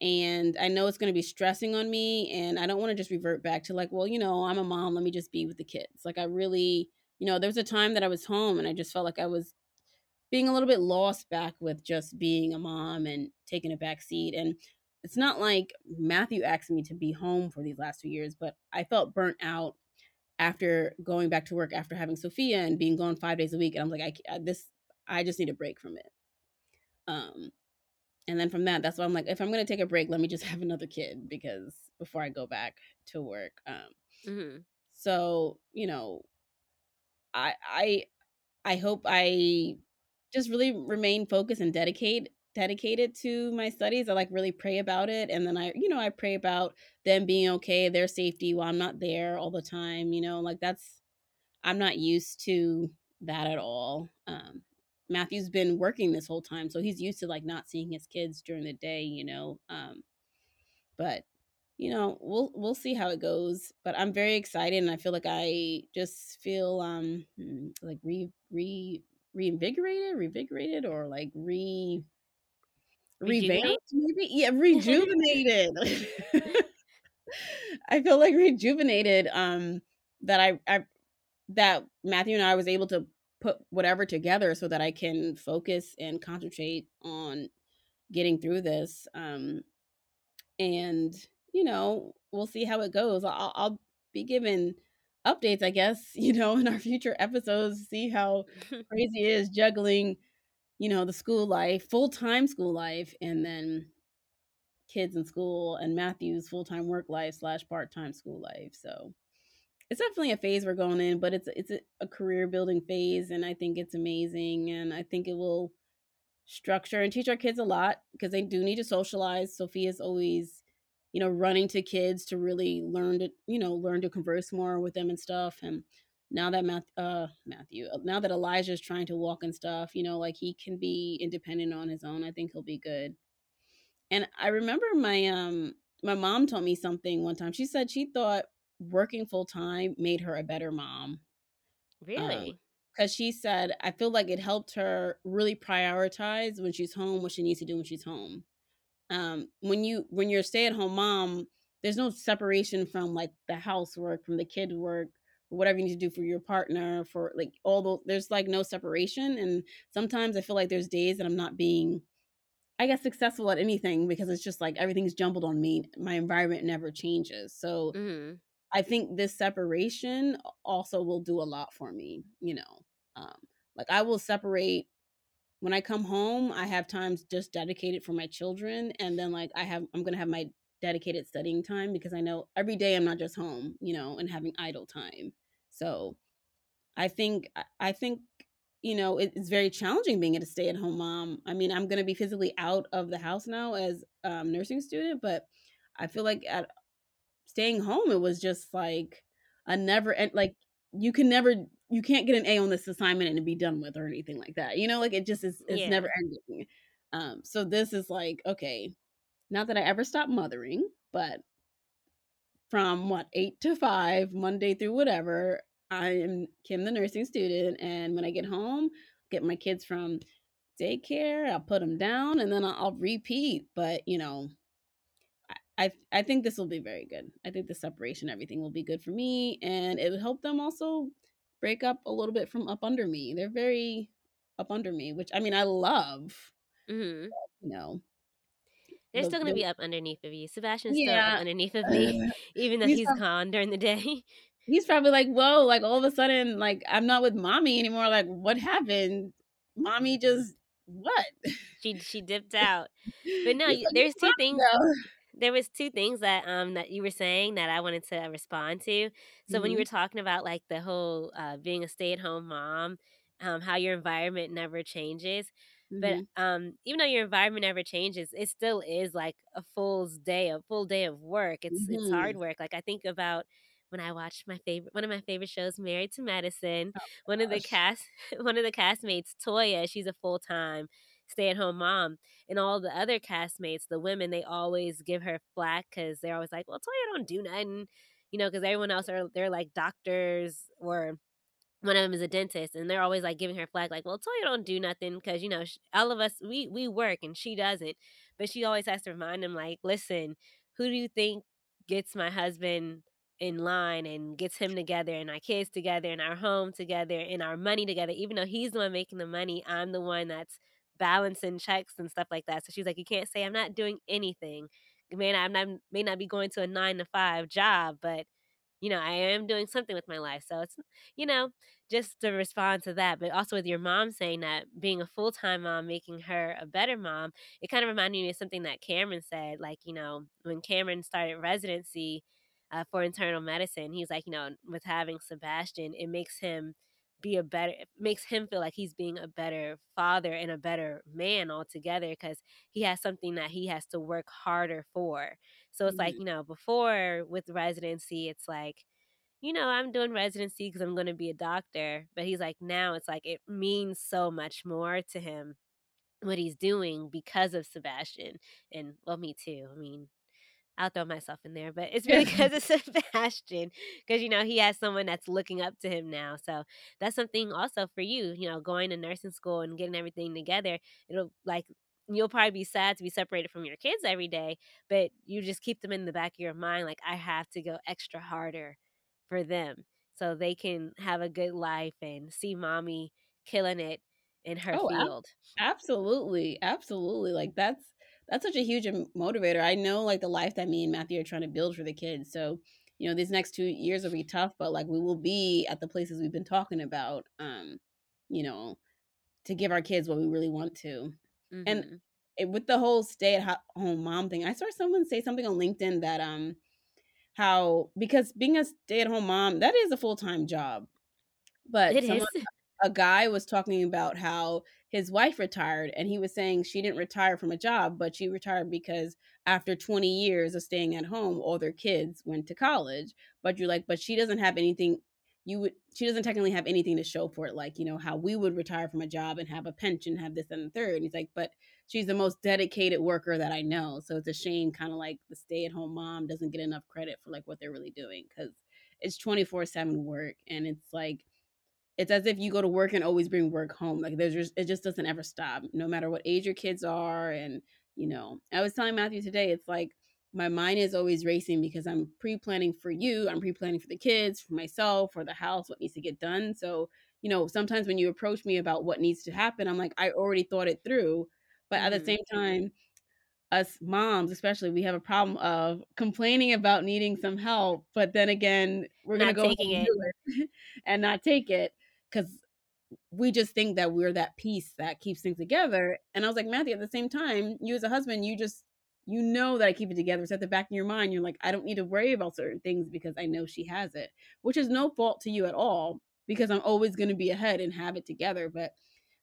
and I know it's going to be stressing on me and I don't want to just revert back to like, well, you know, I'm a mom, let me just be with the kids. Like I really you know, there was a time that I was home and I just felt like I was being a little bit lost back with just being a mom and taking a back seat. And it's not like Matthew asked me to be home for these last two years, but I felt burnt out after going back to work after having Sophia and being gone five days a week. And I'm like, I this, I just need a break from it. Um, and then from that, that's why I'm like, if I'm gonna take a break, let me just have another kid because before I go back to work. Um, mm-hmm. so you know, I I I hope I just really remain focused and dedicate dedicated to my studies. I like really pray about it and then I you know, I pray about them being okay, their safety while I'm not there all the time, you know, like that's I'm not used to that at all. Um Matthew's been working this whole time, so he's used to like not seeing his kids during the day, you know. Um but you know, we'll we'll see how it goes. But I'm very excited, and I feel like I just feel um hmm, like re re reinvigorated, revigorated, or like re revamped, maybe yeah, rejuvenated. I feel like rejuvenated. Um, that I I that Matthew and I was able to put whatever together so that I can focus and concentrate on getting through this. Um, and you know, we'll see how it goes. I'll, I'll be given updates, I guess, you know, in our future episodes, see how crazy it is juggling, you know, the school life, full time school life, and then kids in school and Matthew's full time work life slash part time school life. So it's definitely a phase we're going in, but it's it's a, a career building phase, and I think it's amazing, and I think it will structure and teach our kids a lot because they do need to socialize. Sophia's always you know, running to kids to really learn to, you know, learn to converse more with them and stuff. And now that Math, uh, Matthew, uh, now that Elijah is trying to walk and stuff, you know, like he can be independent on his own. I think he'll be good. And I remember my um my mom told me something one time. She said she thought working full time made her a better mom. Really? Because um, she said, I feel like it helped her really prioritize when she's home, what she needs to do when she's home um when you when you're a stay-at-home mom there's no separation from like the housework from the kid work whatever you need to do for your partner for like all those there's like no separation and sometimes i feel like there's days that i'm not being i guess successful at anything because it's just like everything's jumbled on me my environment never changes so mm-hmm. I think this separation also will do a lot for me you know um like i will separate when I come home, I have times just dedicated for my children, and then like I have, I'm gonna have my dedicated studying time because I know every day I'm not just home, you know, and having idle time. So, I think, I think, you know, it's very challenging being a stay-at-home mom. I mean, I'm gonna be physically out of the house now as um, nursing student, but I feel like at staying home, it was just like a never and like you can never you can't get an A on this assignment and be done with or anything like that. You know, like it just is it's Yeah. never ending. Um, so this is like, okay, not that I ever stopped mothering, but from what eight to five, Monday through whatever, I am Kim the nursing student, and when I get home, get my kids from daycare, I'll put them down, and then I'll, I'll repeat. But you know, I, I think this will be very good. I think the separation, everything will be good for me, and it would help them also break up a little bit from up under me. They're very up under me, which I mean I love. hmm You know, They're the, still gonna the be up underneath of you. Sebastian's still up yeah. underneath of me, even though he's he's gone during the day. he's probably like, whoa, like all of a sudden, like I'm not with mommy anymore. Like, what happened? Mommy just what? she she dipped out. But no, there's two things. though." There was two things that um that you were saying that I wanted to respond to. So when you were talking about like the whole uh, being a stay at home mom, um, how your environment never changes. But mhm, um, even though your environment never changes, it still is like a full day, a full day of work. It's it's hard mhm. work. Like I think about when I watched my favorite, one of my favorite shows, Married to Medicine. Oh One of the cast, one of the castmates, Toya, she's a full time stay at home mom, and all the other castmates, the women, they always give her flack because they're always like, "Well, Toya don't do nothing," you know, because everyone else are they're like doctors or one of them is a dentist and they're always like giving her flag like well toya don't do nothing because you know sh- all of us we we work and she doesn't but she always has to remind them like listen who do you think gets my husband in line and gets him together and our kids together and our home together and our money together? Even though he's the one making the money i'm the one that's balancing checks and stuff like that so she's like you can't say i'm not doing anything may not, I'm not may not be going to a nine to five job but you know i am doing something with my life so it's you know just to respond to that, but also with your mom saying that being a full time mom making her a better mom, it kind of reminded me of something that Cameron said. Like, you know, when Cameron started residency uh, for internal medicine, he's like, you know, with having Sebastian, it makes him be a better, it makes him feel like he's being a better father and a better man altogether because he has something that he has to work harder for. So it's like, Mhm, you know, before with residency, it's like, you know, I'm doing residency because I'm going to be a doctor. But he's like, now it's like it means so much more to him what he's doing because of Sebastian. And well, me too. I mean, I'll throw myself in there, but it's really because of Sebastian. Because, you know, he has someone that's looking up to him now. So that's something also for you, you know, going to nursing school and getting everything together. It'll like, you'll probably be sad to be separated from your kids every day, but you just keep them in the back of your mind. Like, I have to go extra harder for them so they can have a good life and see mommy killing it in her Oh, ab- field. absolutely, absolutely. Like that's that's such a huge motivator. I know like the life that me and Matthew are trying to build for the kids. So, you know, these next two years will be tough, but like we will be at the places we've been talking about. Um, you know, to give our kids what we really want to. And hmm it, with the whole stay at home mom thing, I saw someone say something on LinkedIn that um how because being a stay at home mom that is a full time job, but It is. someone a guy was talking about how his wife retired and he was saying she didn't retire from a job but she retired because after 20 years of staying at home all their kids went to college. But you're like but she doesn't have anything you would she doesn't technically have anything to show for it like you know how we would retire from a job and have a pension have this and the third. And he's like but she's the most dedicated worker that i know. So it's a shame kind of like the stay-at-home mom doesn't get enough credit for like what they're really doing because it's 24-7 work and it's like it's as if you go to work and always bring work home. Like there's just it just doesn't ever stop, no matter what age your kids are. And you know, I was telling Matthew today, it's like my mind is always racing because I'm pre-planning for you, I'm pre-planning for the kids, for myself, for the house, what needs to get done. So you know, sometimes when you approach me about what needs to happen, I'm like, I already thought it through. But at the hmm same time, us moms, especially, we have a problem of complaining about needing some help, but then again, we're gonna go taking and it and not take it because we just think that we're that piece that keeps things together. And I was like, Matthew, at the same time, you as a husband, you just you know that I keep it together. It's at the back of your mind. You're like, I don't need to worry about certain things because I know she has it, which is no fault to you at all because I'm always going to be ahead and have it together. But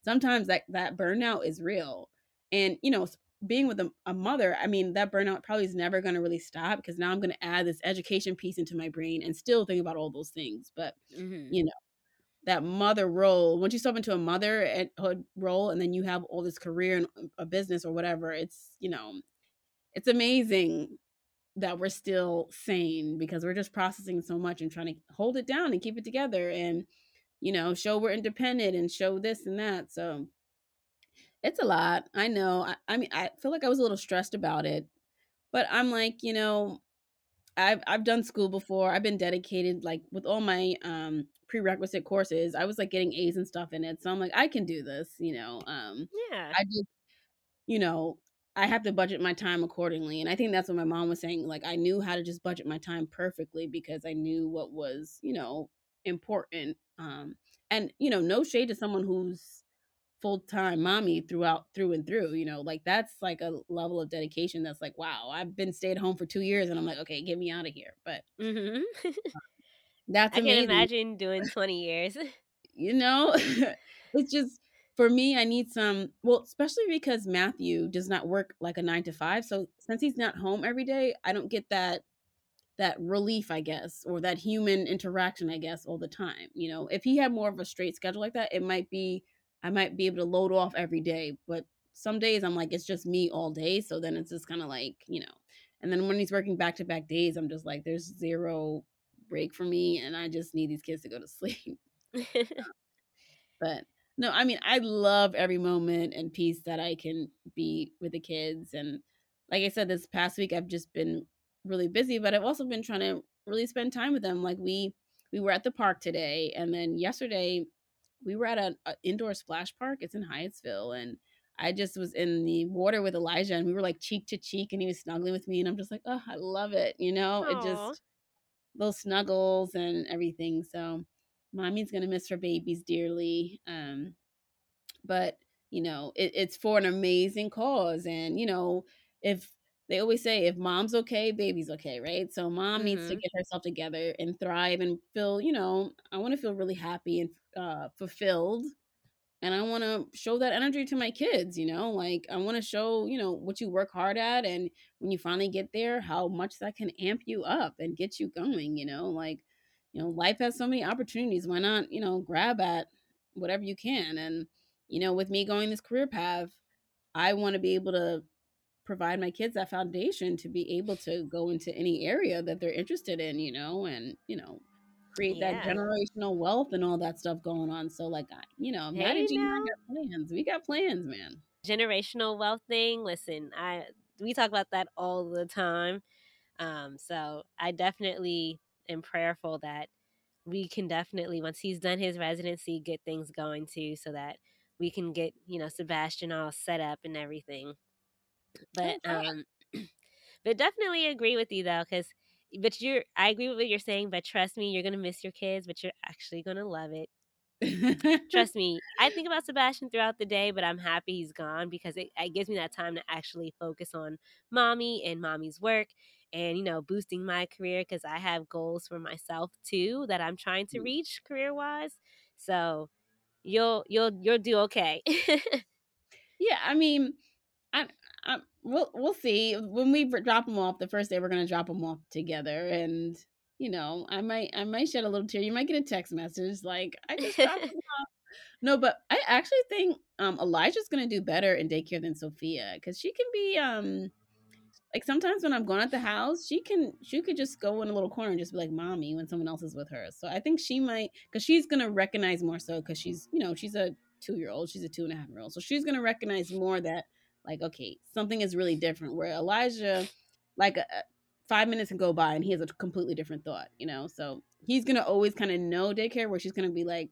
sometimes that that burnout is real, and you know, being with a, a mother, I mean, that burnout probably is never going to really stop because now I'm going to add this education piece into my brain and still think about all those things. But hmm you know that mother role once you step into a motherhood role and then you have all this career and um, a business or whatever it's you know it's amazing that we're still sane because we're just processing so much and trying to hold it down and keep it together and you know show we're independent and show this and that. So it's a lot i know I, I mean i feel like i was a little stressed about it but i'm like you know I've I've done school before. I've been dedicated like with all my um prerequisite courses. I was like getting A's and stuff in it. So I'm like I can do this, you know. Um Yeah. I just you know, I have to budget my time accordingly. And I think that's what my mom was saying. Like I knew how to just budget my time perfectly because I knew what was, you know, important. Um and you know, no shade to someone who's full time mommy throughout through and through. You know, like that's like a level of dedication that's like, wow, I've been stayed home for two years and I'm like, okay, get me out of here. But hmm that's I can amazing. imagine doing 20 years. You know, it's just for me, I need some, well, especially because Matthew does not work like a nine to five. So since he's not home every day, I don't get that that relief, I guess, or that human interaction, I guess, all the time. You know, if he had more of a straight schedule like that, it might be I might be able to load off every day, but some days I'm like it's just me all day, so then it's just kind of like, you know. And then when he's working back to back days, I'm just like there's zero break for me and I just need these kids to go to sleep. But no, I mean, I love every moment and piece that I can be with the kids. And like I said, this past week I've just been really busy, but I've also been trying to really spend time with them. Like we we were at the park today, and then yesterday we were at an indoor splash park. It's in Hyattsville, and I just was in the water with Elijah, and we were like cheek to cheek, and he was snuggling with me, and I'm just like, oh, I love it. You know, it just those snuggles and everything. So, mommy's gonna miss her babies dearly. Um, but you know it, it's for an amazing cause and you know if they always say if mom's okay baby's okay right? So mom needs to hmm get herself together and thrive and feel you know i want to feel really happy and uh, fulfilled and i want to show that energy to my kids you know? Like i want to show you know what you work hard at and when you finally get there how much that can amp you up and get you going you know? Like you know life has so many opportunities why not you know grab at whatever you can and you know, with me going this career path, I want to be able to provide my kids that foundation to be able to go into any area that they're interested in, you know, and, you know, create that generational wealth and all that stuff going on. So, like, I, you know, Hey managing, now. got plans. We got plans, man. Generational wealth thing. Listen, I we talk about that all the time. Um, so I definitely am prayerful that we can definitely once he's done his residency get things going too so that we can get, you know, Sebastian all set up and everything. But um but definitely agree with you though cuz but you're I agree with what you're saying, but trust me, you're going to miss your kids, but you're actually going to love it. Trust me, I think about Sebastian throughout the day, but I'm happy he's gone because it, it gives me that time to actually focus on mommy and mommy's work and, you know, boosting my career because I have goals for myself too that I'm trying to reach career wise. So you'll you'll you'll do okay. yeah, I mean, I, I we'll we'll see when we drop them off. The first day we're gonna drop them off together, and you know, I might I might shed a little tear. You might get a text message like, "I just dropped them off." No, but I actually think um Elijah's gonna do better in daycare than Sophia because she can be um like sometimes when I'm going at the house, she can she could just go in a little corner and just be like mommy when someone else is with her. So I think she might because she's gonna recognize more so because she's you know she's a two year old, she's a two and a half year old, so she's gonna recognize more that like okay something is really different. Where Elijah, like a, five minutes can go by and he has a completely different thought, you know. So he's gonna always kind of know daycare where she's gonna be like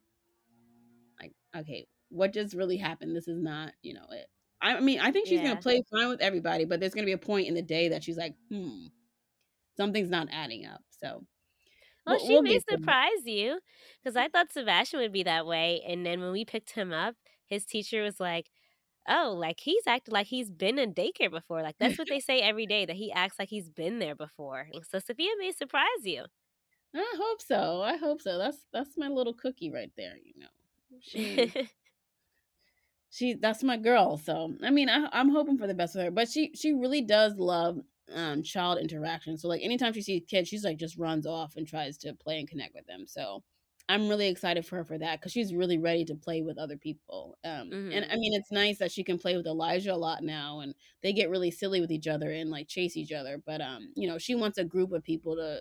like okay what just really happened? This is not you know it. I mean, I think she's gonna play fine with everybody, but there's gonna be a point in the day that she's like, hmm, something's not adding up. So Well, we'll, she we'll may surprise you because I thought Sebastian would be that way. And then when we picked him up, his teacher was like, Oh, like he's acted like he's been in daycare before. Like that's what they say every day that he acts like he's been there before. So Sophia may surprise you. I hope so. I hope so. That's that's my little cookie right there. You know, she she that's my girl. So I mean, I, I'm hoping for the best with her. But she she really does love um child interaction. So like anytime she sees kids, she's like just runs off and tries to play and connect with them. So I'm really excited for her for that because she's really ready to play with other people. Um, mm-hmm. and I mean, it's nice that she can play with Elijah a lot now, and they get really silly with each other and like chase each other. But um, you know, she wants a group of people to,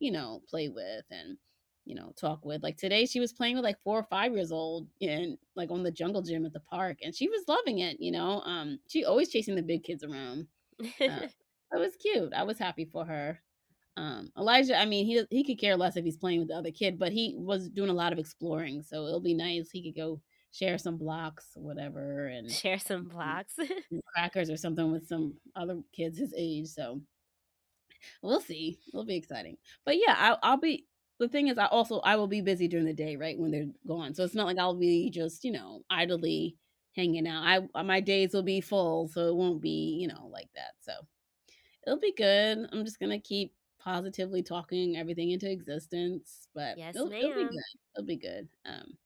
you know, play with and you know talk with. Like today, she was playing with like four or five years old and like on the jungle gym at the park, and she was loving it. You know, um, she always chasing the big kids around. Uh, it was cute. I was happy for her. Um, Elijah, I mean, he he could care less if he's playing with the other kid, but he was doing a lot of exploring, so it'll be nice. He could go share some blocks whatever, and share some blocks, crackers or something with some other kids his age. So we'll see. It'll be exciting. But yeah, I'll, I'll be. The thing is, I also I will be busy during the day, right when they're gone. So it's not like I'll be just you know idly hanging out. I my days will be full, so it won't be you know like that. So it'll be good. I'm just gonna keep positively talking everything into existence. But yes, it'll, it'll be good. It'll be good. Um,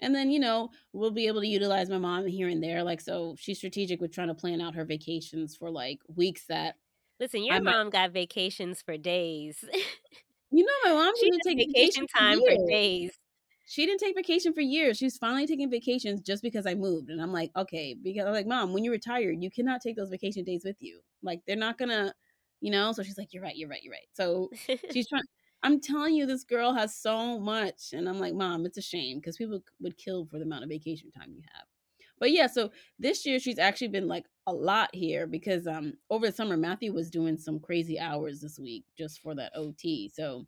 and then you know we'll be able to utilize my mom here and there. Like so, she's strategic with trying to plan out her vacations for like weeks that. Listen, your I mom might... got vacations for days. you know, my mom she didn't take vacation, vacation time for, for days she didn't take vacation for years. She's finally taking vacations just because I moved. And I'm like, okay, because I'm like, mom, when you retire, you cannot take those vacation days with you. Like, they're not gonna you know? So she's like, You're right, you're right, you're right. So she's trying I'm telling you, this girl has so much. And I'm like, Mom, it's a shame because people would kill for the amount of vacation time you have. But yeah, so this year she's actually been like a lot here because um over the summer Matthew was doing some crazy hours this week just for that OT. So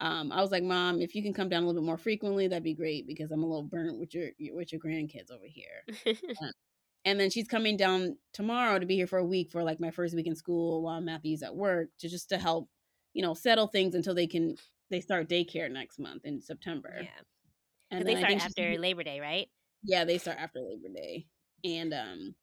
um I was like, Mom, if you can come down a little bit more frequently, that'd be great because I'm a little burnt with your with your grandkids over here. um, and then she's coming down tomorrow to be here for a week for like my first week in school while Matthew's at work to just to help, you know, settle things until they can they start daycare next month in September. Yeah. And they start after Labor Day, right? Yeah, they start after Labor Day. And um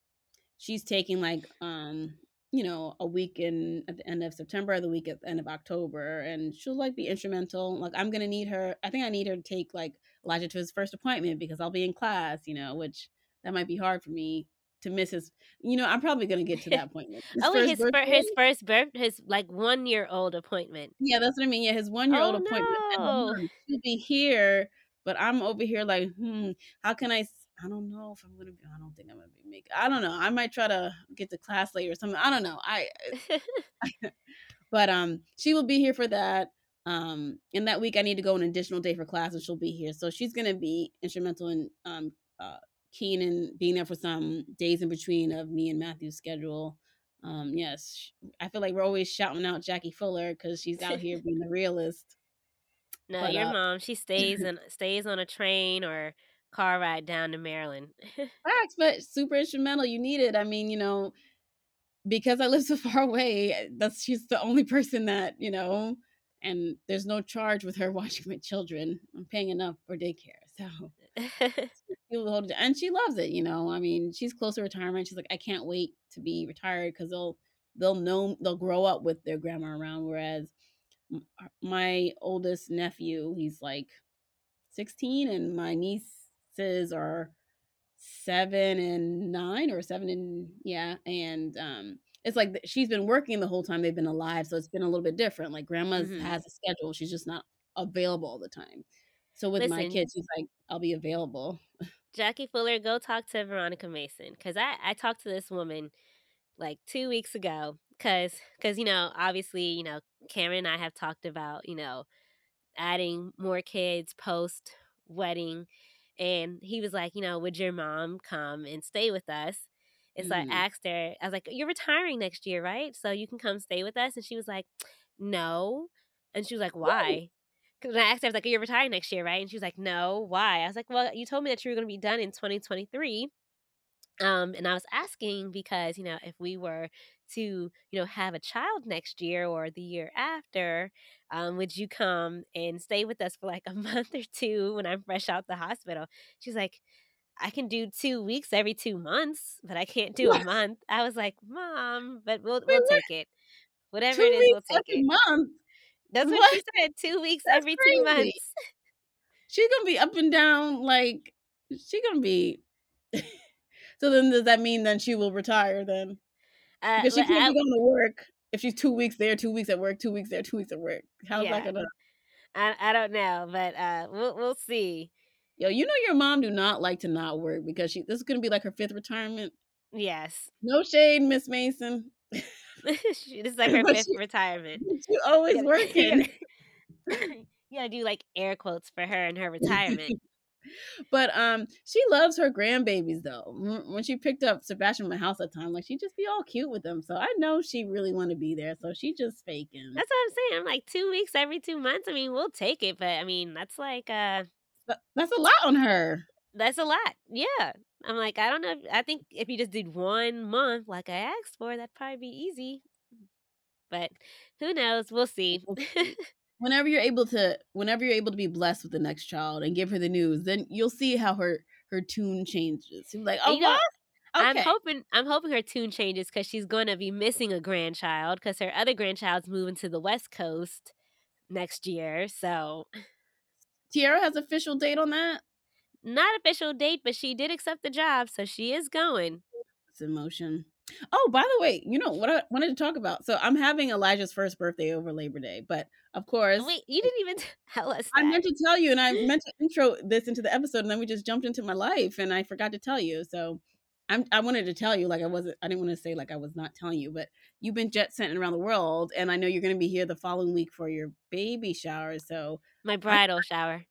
she's taking like um you know a week in at the end of September, the week at the end of October, and she'll like be instrumental. Like I'm gonna need her. I think I need her to take like Elijah to his first appointment because I'll be in class, you know, which that might be hard for me to miss his you know i'm probably going to get to that appointment his oh his, fir- his first birth his like one year old appointment. Yeah that's what i mean yeah his one year old oh, appointment no. he'll be here but i'm over here like hmm how can i i don't know if i'm gonna be i don't think i'm gonna be making i don't know i might try to get to class later or something i don't know i but um she will be here for that um and that week i need to go an additional day for class and she'll be here so she's gonna be instrumental in um uh Keenan being there for some days in between of me and Matthew's schedule. Um, yes, I feel like we're always shouting out Jackie Fuller because she's out here being the realist. No, but, your uh, mom, she stays and stays on a train or car ride down to Maryland. Facts, but super instrumental. You need it. I mean, you know, because I live so far away, that's she's the only person that you know, and there's no charge with her watching my children. I'm paying enough for daycare, so and she loves it. You know, I mean, she's close to retirement. She's like, I can't wait to be retired because they'll they'll know they'll grow up with their grandma around. Whereas my oldest nephew, he's like 16, and my nieces are seven and nine or seven and yeah, and um, it's like she's been working the whole time they've been alive, so it's been a little bit different. Like grandma's mm-hmm. has a schedule; she's just not available all the time. So with Listen, my kids, she's like, I'll be available. Jackie Fuller, go talk to Veronica Mason because I I talked to this woman like two weeks ago because because you know obviously you know Cameron and I have talked about you know adding more kids post wedding and he was like you know would your mom come and stay with us and mm. so mm-hmm. asked her I was like you're retiring next year right so you can come stay with us and she was like no and she was like why because I asked her, I was like, "You're retiring next year, right?" And she was like, "No, why?" I was like, "Well, you told me that you were going to be done in 2023." Um, and I was asking because you know if we were to you know have a child next year or the year after, um, would you come and stay with us for like a month or two when I'm fresh out the hospital? She's like, I can do two weeks every two months, but I can't do a month. I was like, Mom, but we'll we'll take it. Whatever it is, we'll take it. Month. That's what, what? she said. Two weeks That's every crazy. two months. She's gonna be up and down. Like she's gonna be. so then, does that mean then she will retire then? Uh, because she can't I, be going to work if she's two weeks there, two weeks at work, two weeks there, two weeks at work. How's yeah. that gonna? I I don't know, but uh, we'll we'll see. Yo, you know your mom do not like to not work because she this is gonna be like her fifth retirement. Yes, No shade, Miss Mason. She- this is like her But fifth she- retirement. you always working. You gotta do like air quotes for her and her retirement. But um, she loves her grandbabies though. When she picked up Sebastian my house at the time, like she just be all cute with them. So I know she really want to be there. So she just faking. That's what I'm saying. I'm like two weeks every two months. I mean, we'll take it, but I mean, that's like uh, that's a lot on her. that's a lot. Yeah. I'm like, I don't know. if- I think if you just did one month like I asked for, that'd probably be easy. But who knows? We'll see. Whenever you're able to, whenever you're able to be blessed with the next child and give her the news, then you'll see how her her tune changes. She's like, oh You know, what? I'm hoping I'm hoping her tune changes because she's going to be missing a grandchild because her other grandchild's moving to the West Coast next year. So Tiara has official date on that. Not official date, but she did accept the job, so she is going. It's emotion. Oh, by the way, you know what I wanted to talk about? So I'm having Elijah's first birthday over Labor Day, but of course, Wait, you didn't even tell us I meant to tell you, and I meant to intro this into the episode, and then we just jumped into my life, and I forgot to tell you. So I'm, I wanted to tell you, like I wasn't, I didn't want to say like I was not telling you, but you've been jet setting around the world, and I know you're going to be here the following week for your baby shower. So My bridal shower.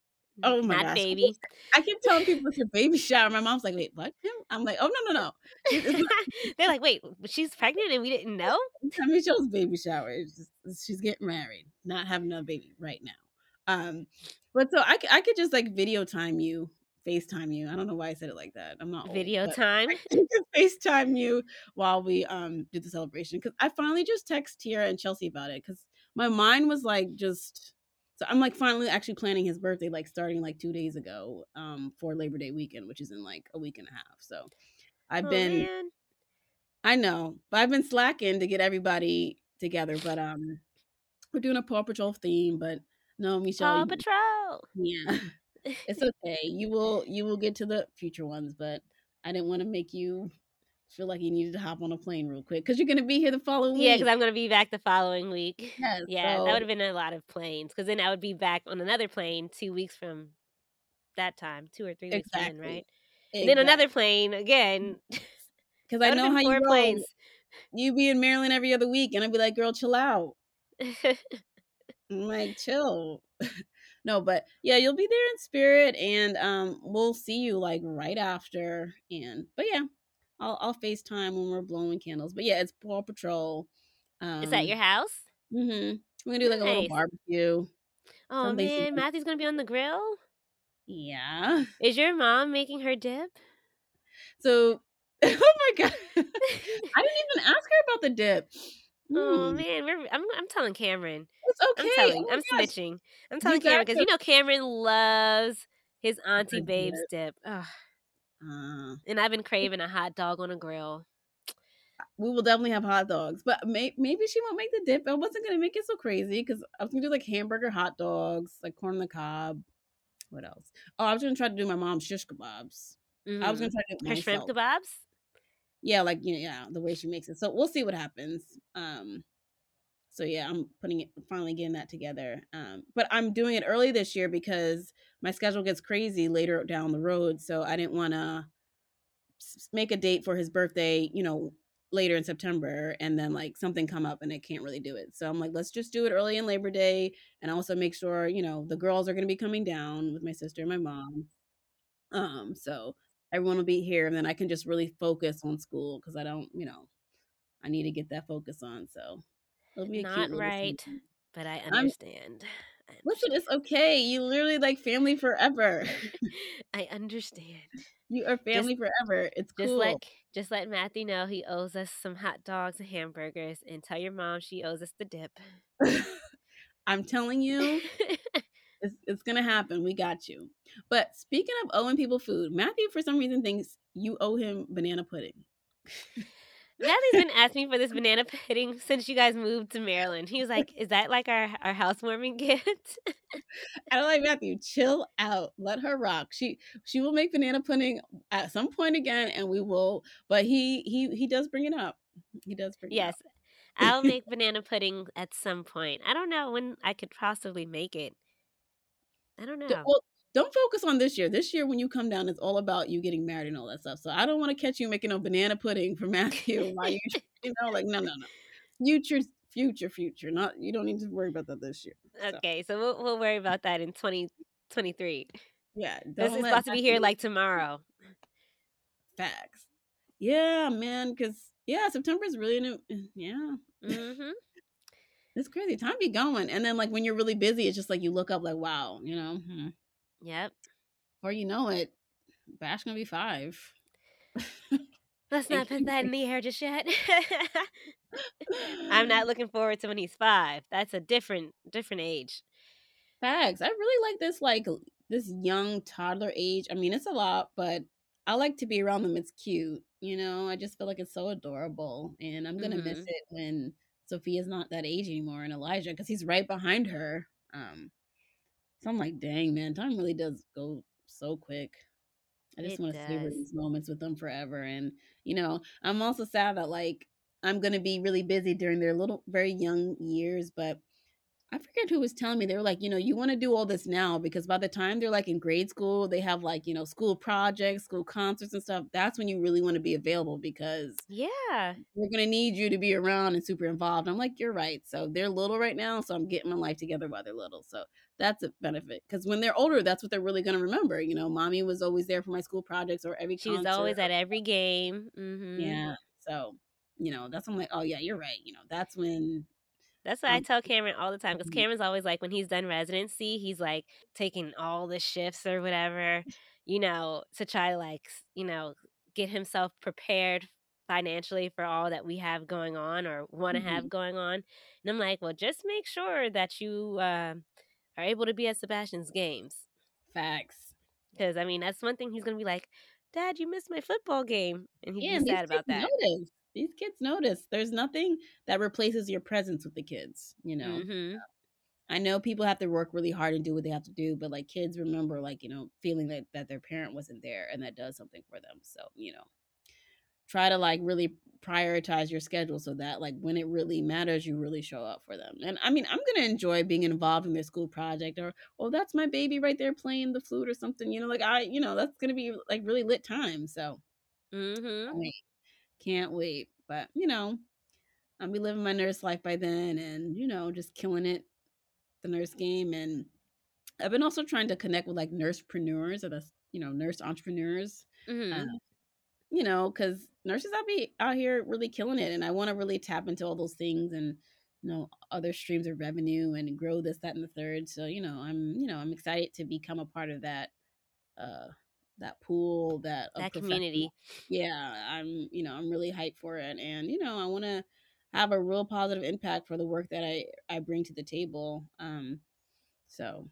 Oh my Not gosh. baby. I keep telling people it's your baby shower. My mom's like, wait, what? Him? I'm like, oh no, no, no. They're like, wait, she's pregnant and we didn't know? Mean, Show's baby shower. It's just, she's getting married, not having a baby right now. Um, but so I, I could just like video time you, FaceTime you. I don't know why I said it like that. I'm not Video time. FaceTime you while we um do the celebration because I finally just text Tiara and Chelsea about it because my mind was like just so I'm like finally actually planning his birthday like starting like two days ago um for Labor Day weekend, which is in like a week and a half. So I've Oh, been man. I know, but I've been slacking to get everybody together. But um, we're doing a Paw Patrol theme. But no, Michelle, Paw you- Patrol. yeah, it's okay. You will you will get to the future ones, but I didn't want to make you feel like you needed to hop on a plane real quick because you're gonna be here the following Yeah, week. because I'm going to be back the following week. Yes, Yeah, so- that would have been a lot of planes because then I would be back on another plane two weeks from that time, two or three weeks Exactly. right? And then another plane again. because I know how you planes. You be in Maryland every other week, and I'd be like, "Girl, chill out." I'm like, chill. no, but yeah, you'll be there in spirit, and um, we'll see you like right after. And but yeah, I'll I'll FaceTime when we're blowing candles. But yeah, it's Paw Patrol. Um, Is that your house? Mm-hmm. We're gonna do like a little barbecue. Oh something man, super- Matthew's going to be on the grill. Yeah. Is your mom making her dip? So, oh my god, I didn't even ask her about the dip. Oh Hmm, man, we're, I'm I'm telling Cameron. it's okay. I'm telling. Oh I'm snitching. I'm telling Cameron because you know Cameron loves his auntie Babe's dip. Ugh. Uh, And I've been craving a hot dog on a grill. we will definitely have hot dogs, but may- maybe she won't make the dip. I wasn't gonna make it so crazy because I was gonna do like hamburger hot dogs, like corn on the cob. What else? Oh, I was gonna try to do my mom's shish kebabs. I was gonna try to do her shrimp kebabs. Yeah, like you know, yeah, the way she makes it. So we'll see what happens. Um, so yeah, I'm putting it finally getting that together. Um, but I'm doing it early this year because my schedule gets crazy later down the road. So I didn't want to make a date for his birthday, you know, later in September, and then like something come up and I can't really do it. So I'm like, let's just do it early in Labor Day, and also make sure you know the girls are going to be coming down with my sister and my mom. Um, so everyone will be here, and then I can just really focus on school because I don't, you know, I need to get that focus on. So Not right, but I I'm- understand. Listen, it's okay. You literally like family forever. I understand. you are family forever. It's Just cool. let just let Matthew know he owes us some hot dogs and hamburgers, and tell your mom she owes us the dip. I'm telling you, it's, it's gonna happen. We got you. But speaking of owing people food, Matthew for some reason thinks you owe him banana pudding. Matthew's been asking for this banana pudding since you guys moved to Maryland. He was like, "Is that like our our housewarming gift?" I don't like Matthew. Chill out. Let her rock. She she will make banana pudding at some point again, and we will. But he he he does bring it up. He does bring yes, it up. Yes. I'll make banana pudding at some point. I don't know when I could possibly make it. I don't know. well, don't focus on this year. This year, when you come down, it's all about you getting married and all that stuff. So I don't wanna catch you making a banana pudding for Matthew while you you know, like, no, no, no. Future future, future, not you don't need to worry about that this year, so Okay, so we'll we'll worry about that in 2023. Yeah, This is about to be here, like, tomorrow. Facts. Yeah, man. Because yeah, September is really new eh, yeah. Mhm. It's crazy, time be going, and then, like, when you're really busy, it's just like you look up like, "Wow," you know? Hmm. Yep. Or you know it, Bash gonna be 5. Let's not put that in the air just yet. I'm not looking forward to when he's 5. That's a different different age. Facts. I really like this, like, this young toddler age. I mean, it's a lot, but I like to be around them, it's cute, you know? I just feel like it's so adorable, and I'm gonna miss Mhm. it when Sophia's not that age anymore and Elijah because he's right behind her, um, so I'm like, "Dang, man, time really does go so quick." I just wanna savor these moments with them forever, and, you know, I'm also sad that, like, I'm gonna be really busy during their little very young years, but I forget who was telling me, they were like, you know, "You wanna do all this now because by the time they're, like, in grade school, they have, like, you know, school projects, school concerts and stuff, that's when you really wanna be available because Yeah. we're gonna need you to be around and super involved." I'm like, "You're right." So they're little right now, so I'm getting my life together while they're little, so that's a benefit because when they're older, that's what they're really gonna remember, you know, "Mommy was always there for my school projects or every She was always at every game. Mhm. Yeah, so, you know, that's when I'm like, "Oh, yeah, you're right," you know, that's when That's what I um tell Cameron all the time because Cameron's always like, when he's done residency, he's, like, taking all the shifts or whatever, you know, to try to, like, you know, get himself prepared financially for all that we have going on or wanna have Mhm. going on, and I'm like, "Well, just make sure that you, um, are able to be at Sebastian's games." Facts. Because I mean, that's one thing he's gonna be like, "Dad, you missed my football game," and he'd Yeah, be and these sad about that. notice. These kids notice. There's nothing that replaces your presence with the kids, you know? Mhm. I know people have to work really hard and do what they have to do, but, like, kids remember, like, you know, feeling that that their parent wasn't there, and that does something for them, so, you know, try to, like, really prioritize your schedule so that, like, when it really matters, you really show up for them, and, I mean, I'm gonna enjoy being involved in their school project or, "Oh, that's my baby right there playing the flute," or something, you know, like, I you know, that's gonna be, like, really lit time, so mm-hmm. can't wait. Can't wait, but, you know, I'll be living my nurse life by then and, you know, just killing it, the nurse game, and I've been also trying to connect with, like, nursepreneurs or the you know, nurse entrepreneurs, uh, Mhm. You know, because nurses out be out here really killing it, and I wanna really tap into all those things and, you know, other streams of revenue and grow this, that, and the third, so, you know, I'm you know, I'm excited to become a part of that, uh, that pool, that That community. Yeah, I'm you know, I'm really hyped for it, and, you know, I wanna have a real positive impact for the work that I I bring to the table, um, so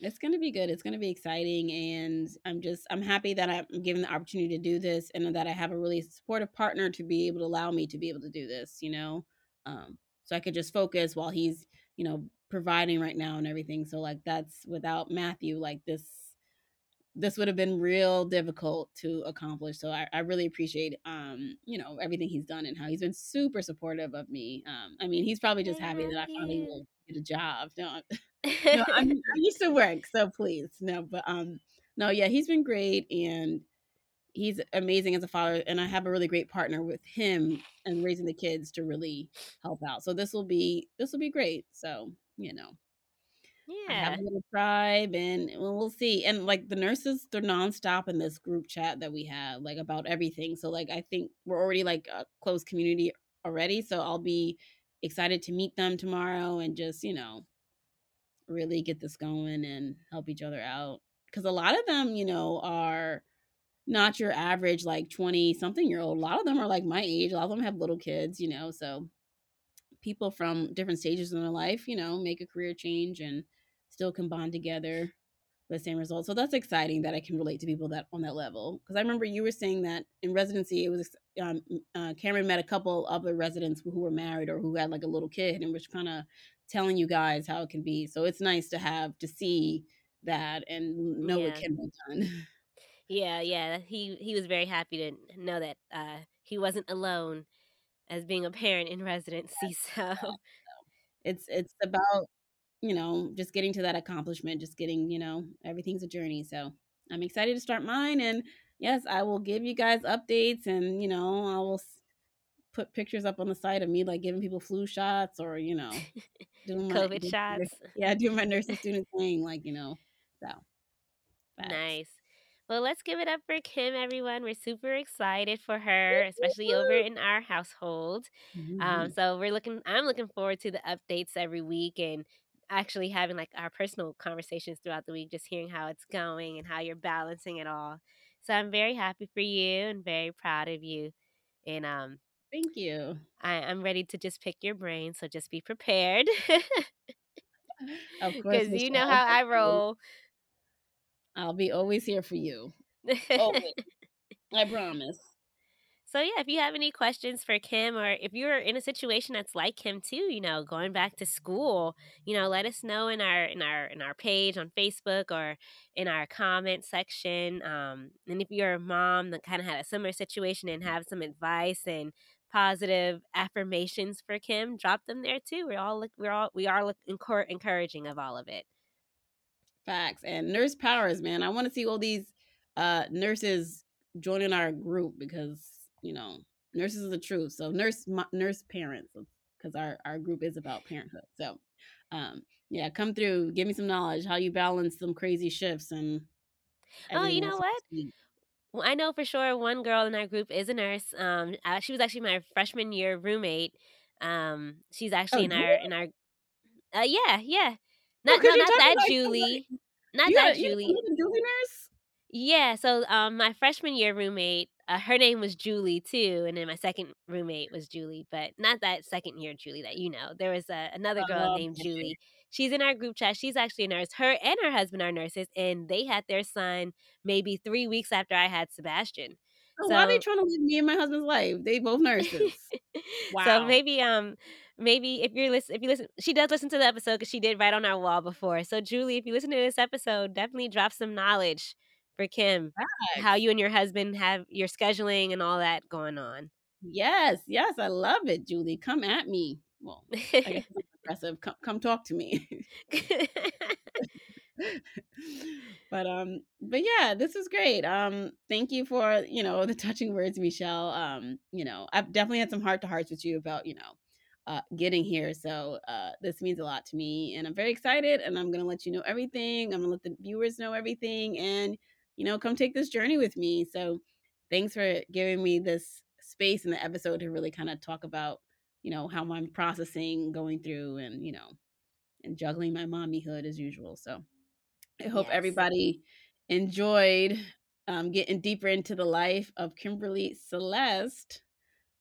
it's gonna be good, it's gonna be exciting, and I'm just I'm happy that I'm given the opportunity to do this and that I have a really supportive partner to be able to allow me to be able to do this, you know? Um, so I could just focus while he's, you know, providing right now and everything, so, like, that's without Matthew, like, this this would have been real difficult to accomplish, so I I really appreciate, um, you know, everything he's done and how he's been super supportive of me, um, I mean, he's probably just happy that I finally will get a job. No no, I used to work, so please, no, but, um, no, yeah, he's been great, and he's amazing as a father, and I have a really great partner with him and raising the kids to really help out, so this will be this will be great, so, you know I have Yeah. a little tribe, and well, see, and, like, the nurses, they're nonstop in this group chat that we have, like, about everything, so, like, I think we're already, like, a close community already, so I'll be excited to meet them tomorrow and just, you know really get this going and help each other out. Cause a lot of them, you know, are not your average, like, twenty-something-year-old, a lot of them are, like, my age, a lot of them have little kids, you know, so people from different stages in their life, you know, make a career change and still can bond together with the same results, so that's exciting that I can relate to people that on that level. Because I remember you were saying that in residency, it was, um, uh, Cameron met a couple other residents who were married or who had, like, a little kid and was kinda telling you guys how it can be, so it's nice to have to see that and kn know it can be done. Yeah, yeah, he he was very happy to know that, uh, he wasn't alone as being a parent in residency, so it's it's about you know, just getting to that accomplishment, just getting, you know, everything's a journey. So I'm excited to start mine. And yes, I will give you guys updates and, you know, I will put pictures up on the side of me like giving people flu shots or, you know, doing my COVID shots. Yeah, doing my nursing student thing, like, you know. So facts. nice. Well, let's give it up for Kim, everyone. We're super excited for her, especially over in our household. Mm-hmm. Um, so we're looking. I'm looking forward to the updates every week and actually having like our personal conversations throughout the week, just hearing how it's going and how you're balancing it all. So I'm very happy for you and very proud of you. And um, thank you. I, I'm ready to just pick your brain, so just be prepared. of course, because you know how I roll. I'll be always here for you. Always. I promise. So yeah, if you have any questions for Kim or if you're in a situation that's like Kim too, you know, going back to school, you know, let us know in our in our in our page on Facebook or in our comment section. Um, and if you're a mom that kind of had a similar situation and have some advice and positive affirmations for Kim, drop them there too. We're all we're all we are encouraging of all of it. Facts and nurse powers, man. I want to see all these uh nurses joining our group because you know nurses is the truth. So nurse nurse parents because our our group is about parenthood. So um yeah, come through, give me some knowledge how you balance some crazy shifts and. Oh, you know what? Well, I know for sure one girl in our group is a nurse. Um, uh, she was actually my freshman year roommate. Um, she's actually oh, in our in our. Uh, yeah, yeah. Not, no, not that like Julie. Not that Julie. Julie nurse. Yeah. So, um, my freshman year roommate, uh, her name was Julie too, and then my second roommate was Julie, but not that second year Julie that you know. There was uh, another girl oh, named. Julie. She's in our group chat. She's actually a nurse. Her and her husband are nurses, and they had their son maybe three weeks after I had Sebastian. So, why are they trying to live me and my husband's life? They both nurses. wow. So maybe um maybe if you're listen if you listen she does listen to the episode because she did write on our wall before. So Julie, if you listen to this episode, definitely drop some knowledge for Kim. How you and your husband have your scheduling and all that going on. Yes, yes, I love it, Julie. Come at me. Well, I guess aggressive. Come, come talk to me. but um but yeah this is great um thank you for you know the touching words michelle um you know i've definitely had some heart to hearts with you about you know uh getting here so uh this means a lot to me and i'm very excited and i'm gonna let you know everything i'm gonna let the viewers know everything and you know come take this journey with me so thanks for giving me this space in the episode to really kind of talk about you know how i'm processing going through and you know and juggling my mommyhood as usual so I hope yes. everybody enjoyed um, getting deeper into the life of Kimberly Celeste.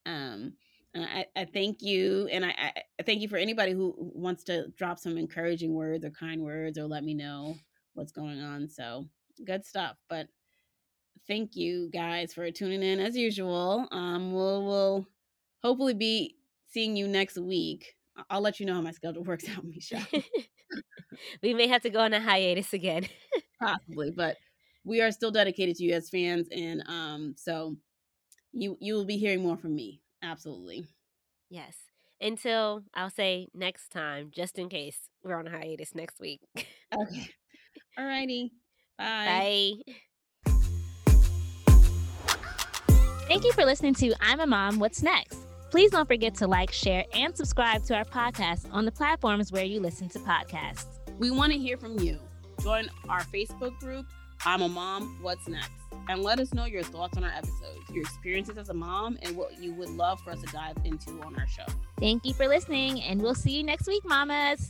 Um, I, I, thank you, and I, I, thank you for anybody who wants to drop some encouraging words or kind words or let me know what's going on. So good stuff. But thank you guys for tuning in as usual. Um, we'll we'll hopefully be seeing you next week. I'll let you know how my schedule works out, Michelle. we may have to go on a hiatus again. Possibly, but we are still dedicated to you as fans, and um, so you you will be hearing more from me. Absolutely. Yes. Until I'll say next time, just in case we're on a hiatus next week. okay. All righty. Bye. Bye. Thank you for listening to I'm a Mom, What's Next? Please don't forget to like, share, and subscribe to our podcast on the platforms where you listen to podcasts. We want to hear from you. Join our Facebook group, I'm a Mom, What's Next? And let us know your thoughts on our episodes, your experiences as a mom, and what you would love for us to dive into on our show. Thank you for listening, and we'll see you next week, mamas.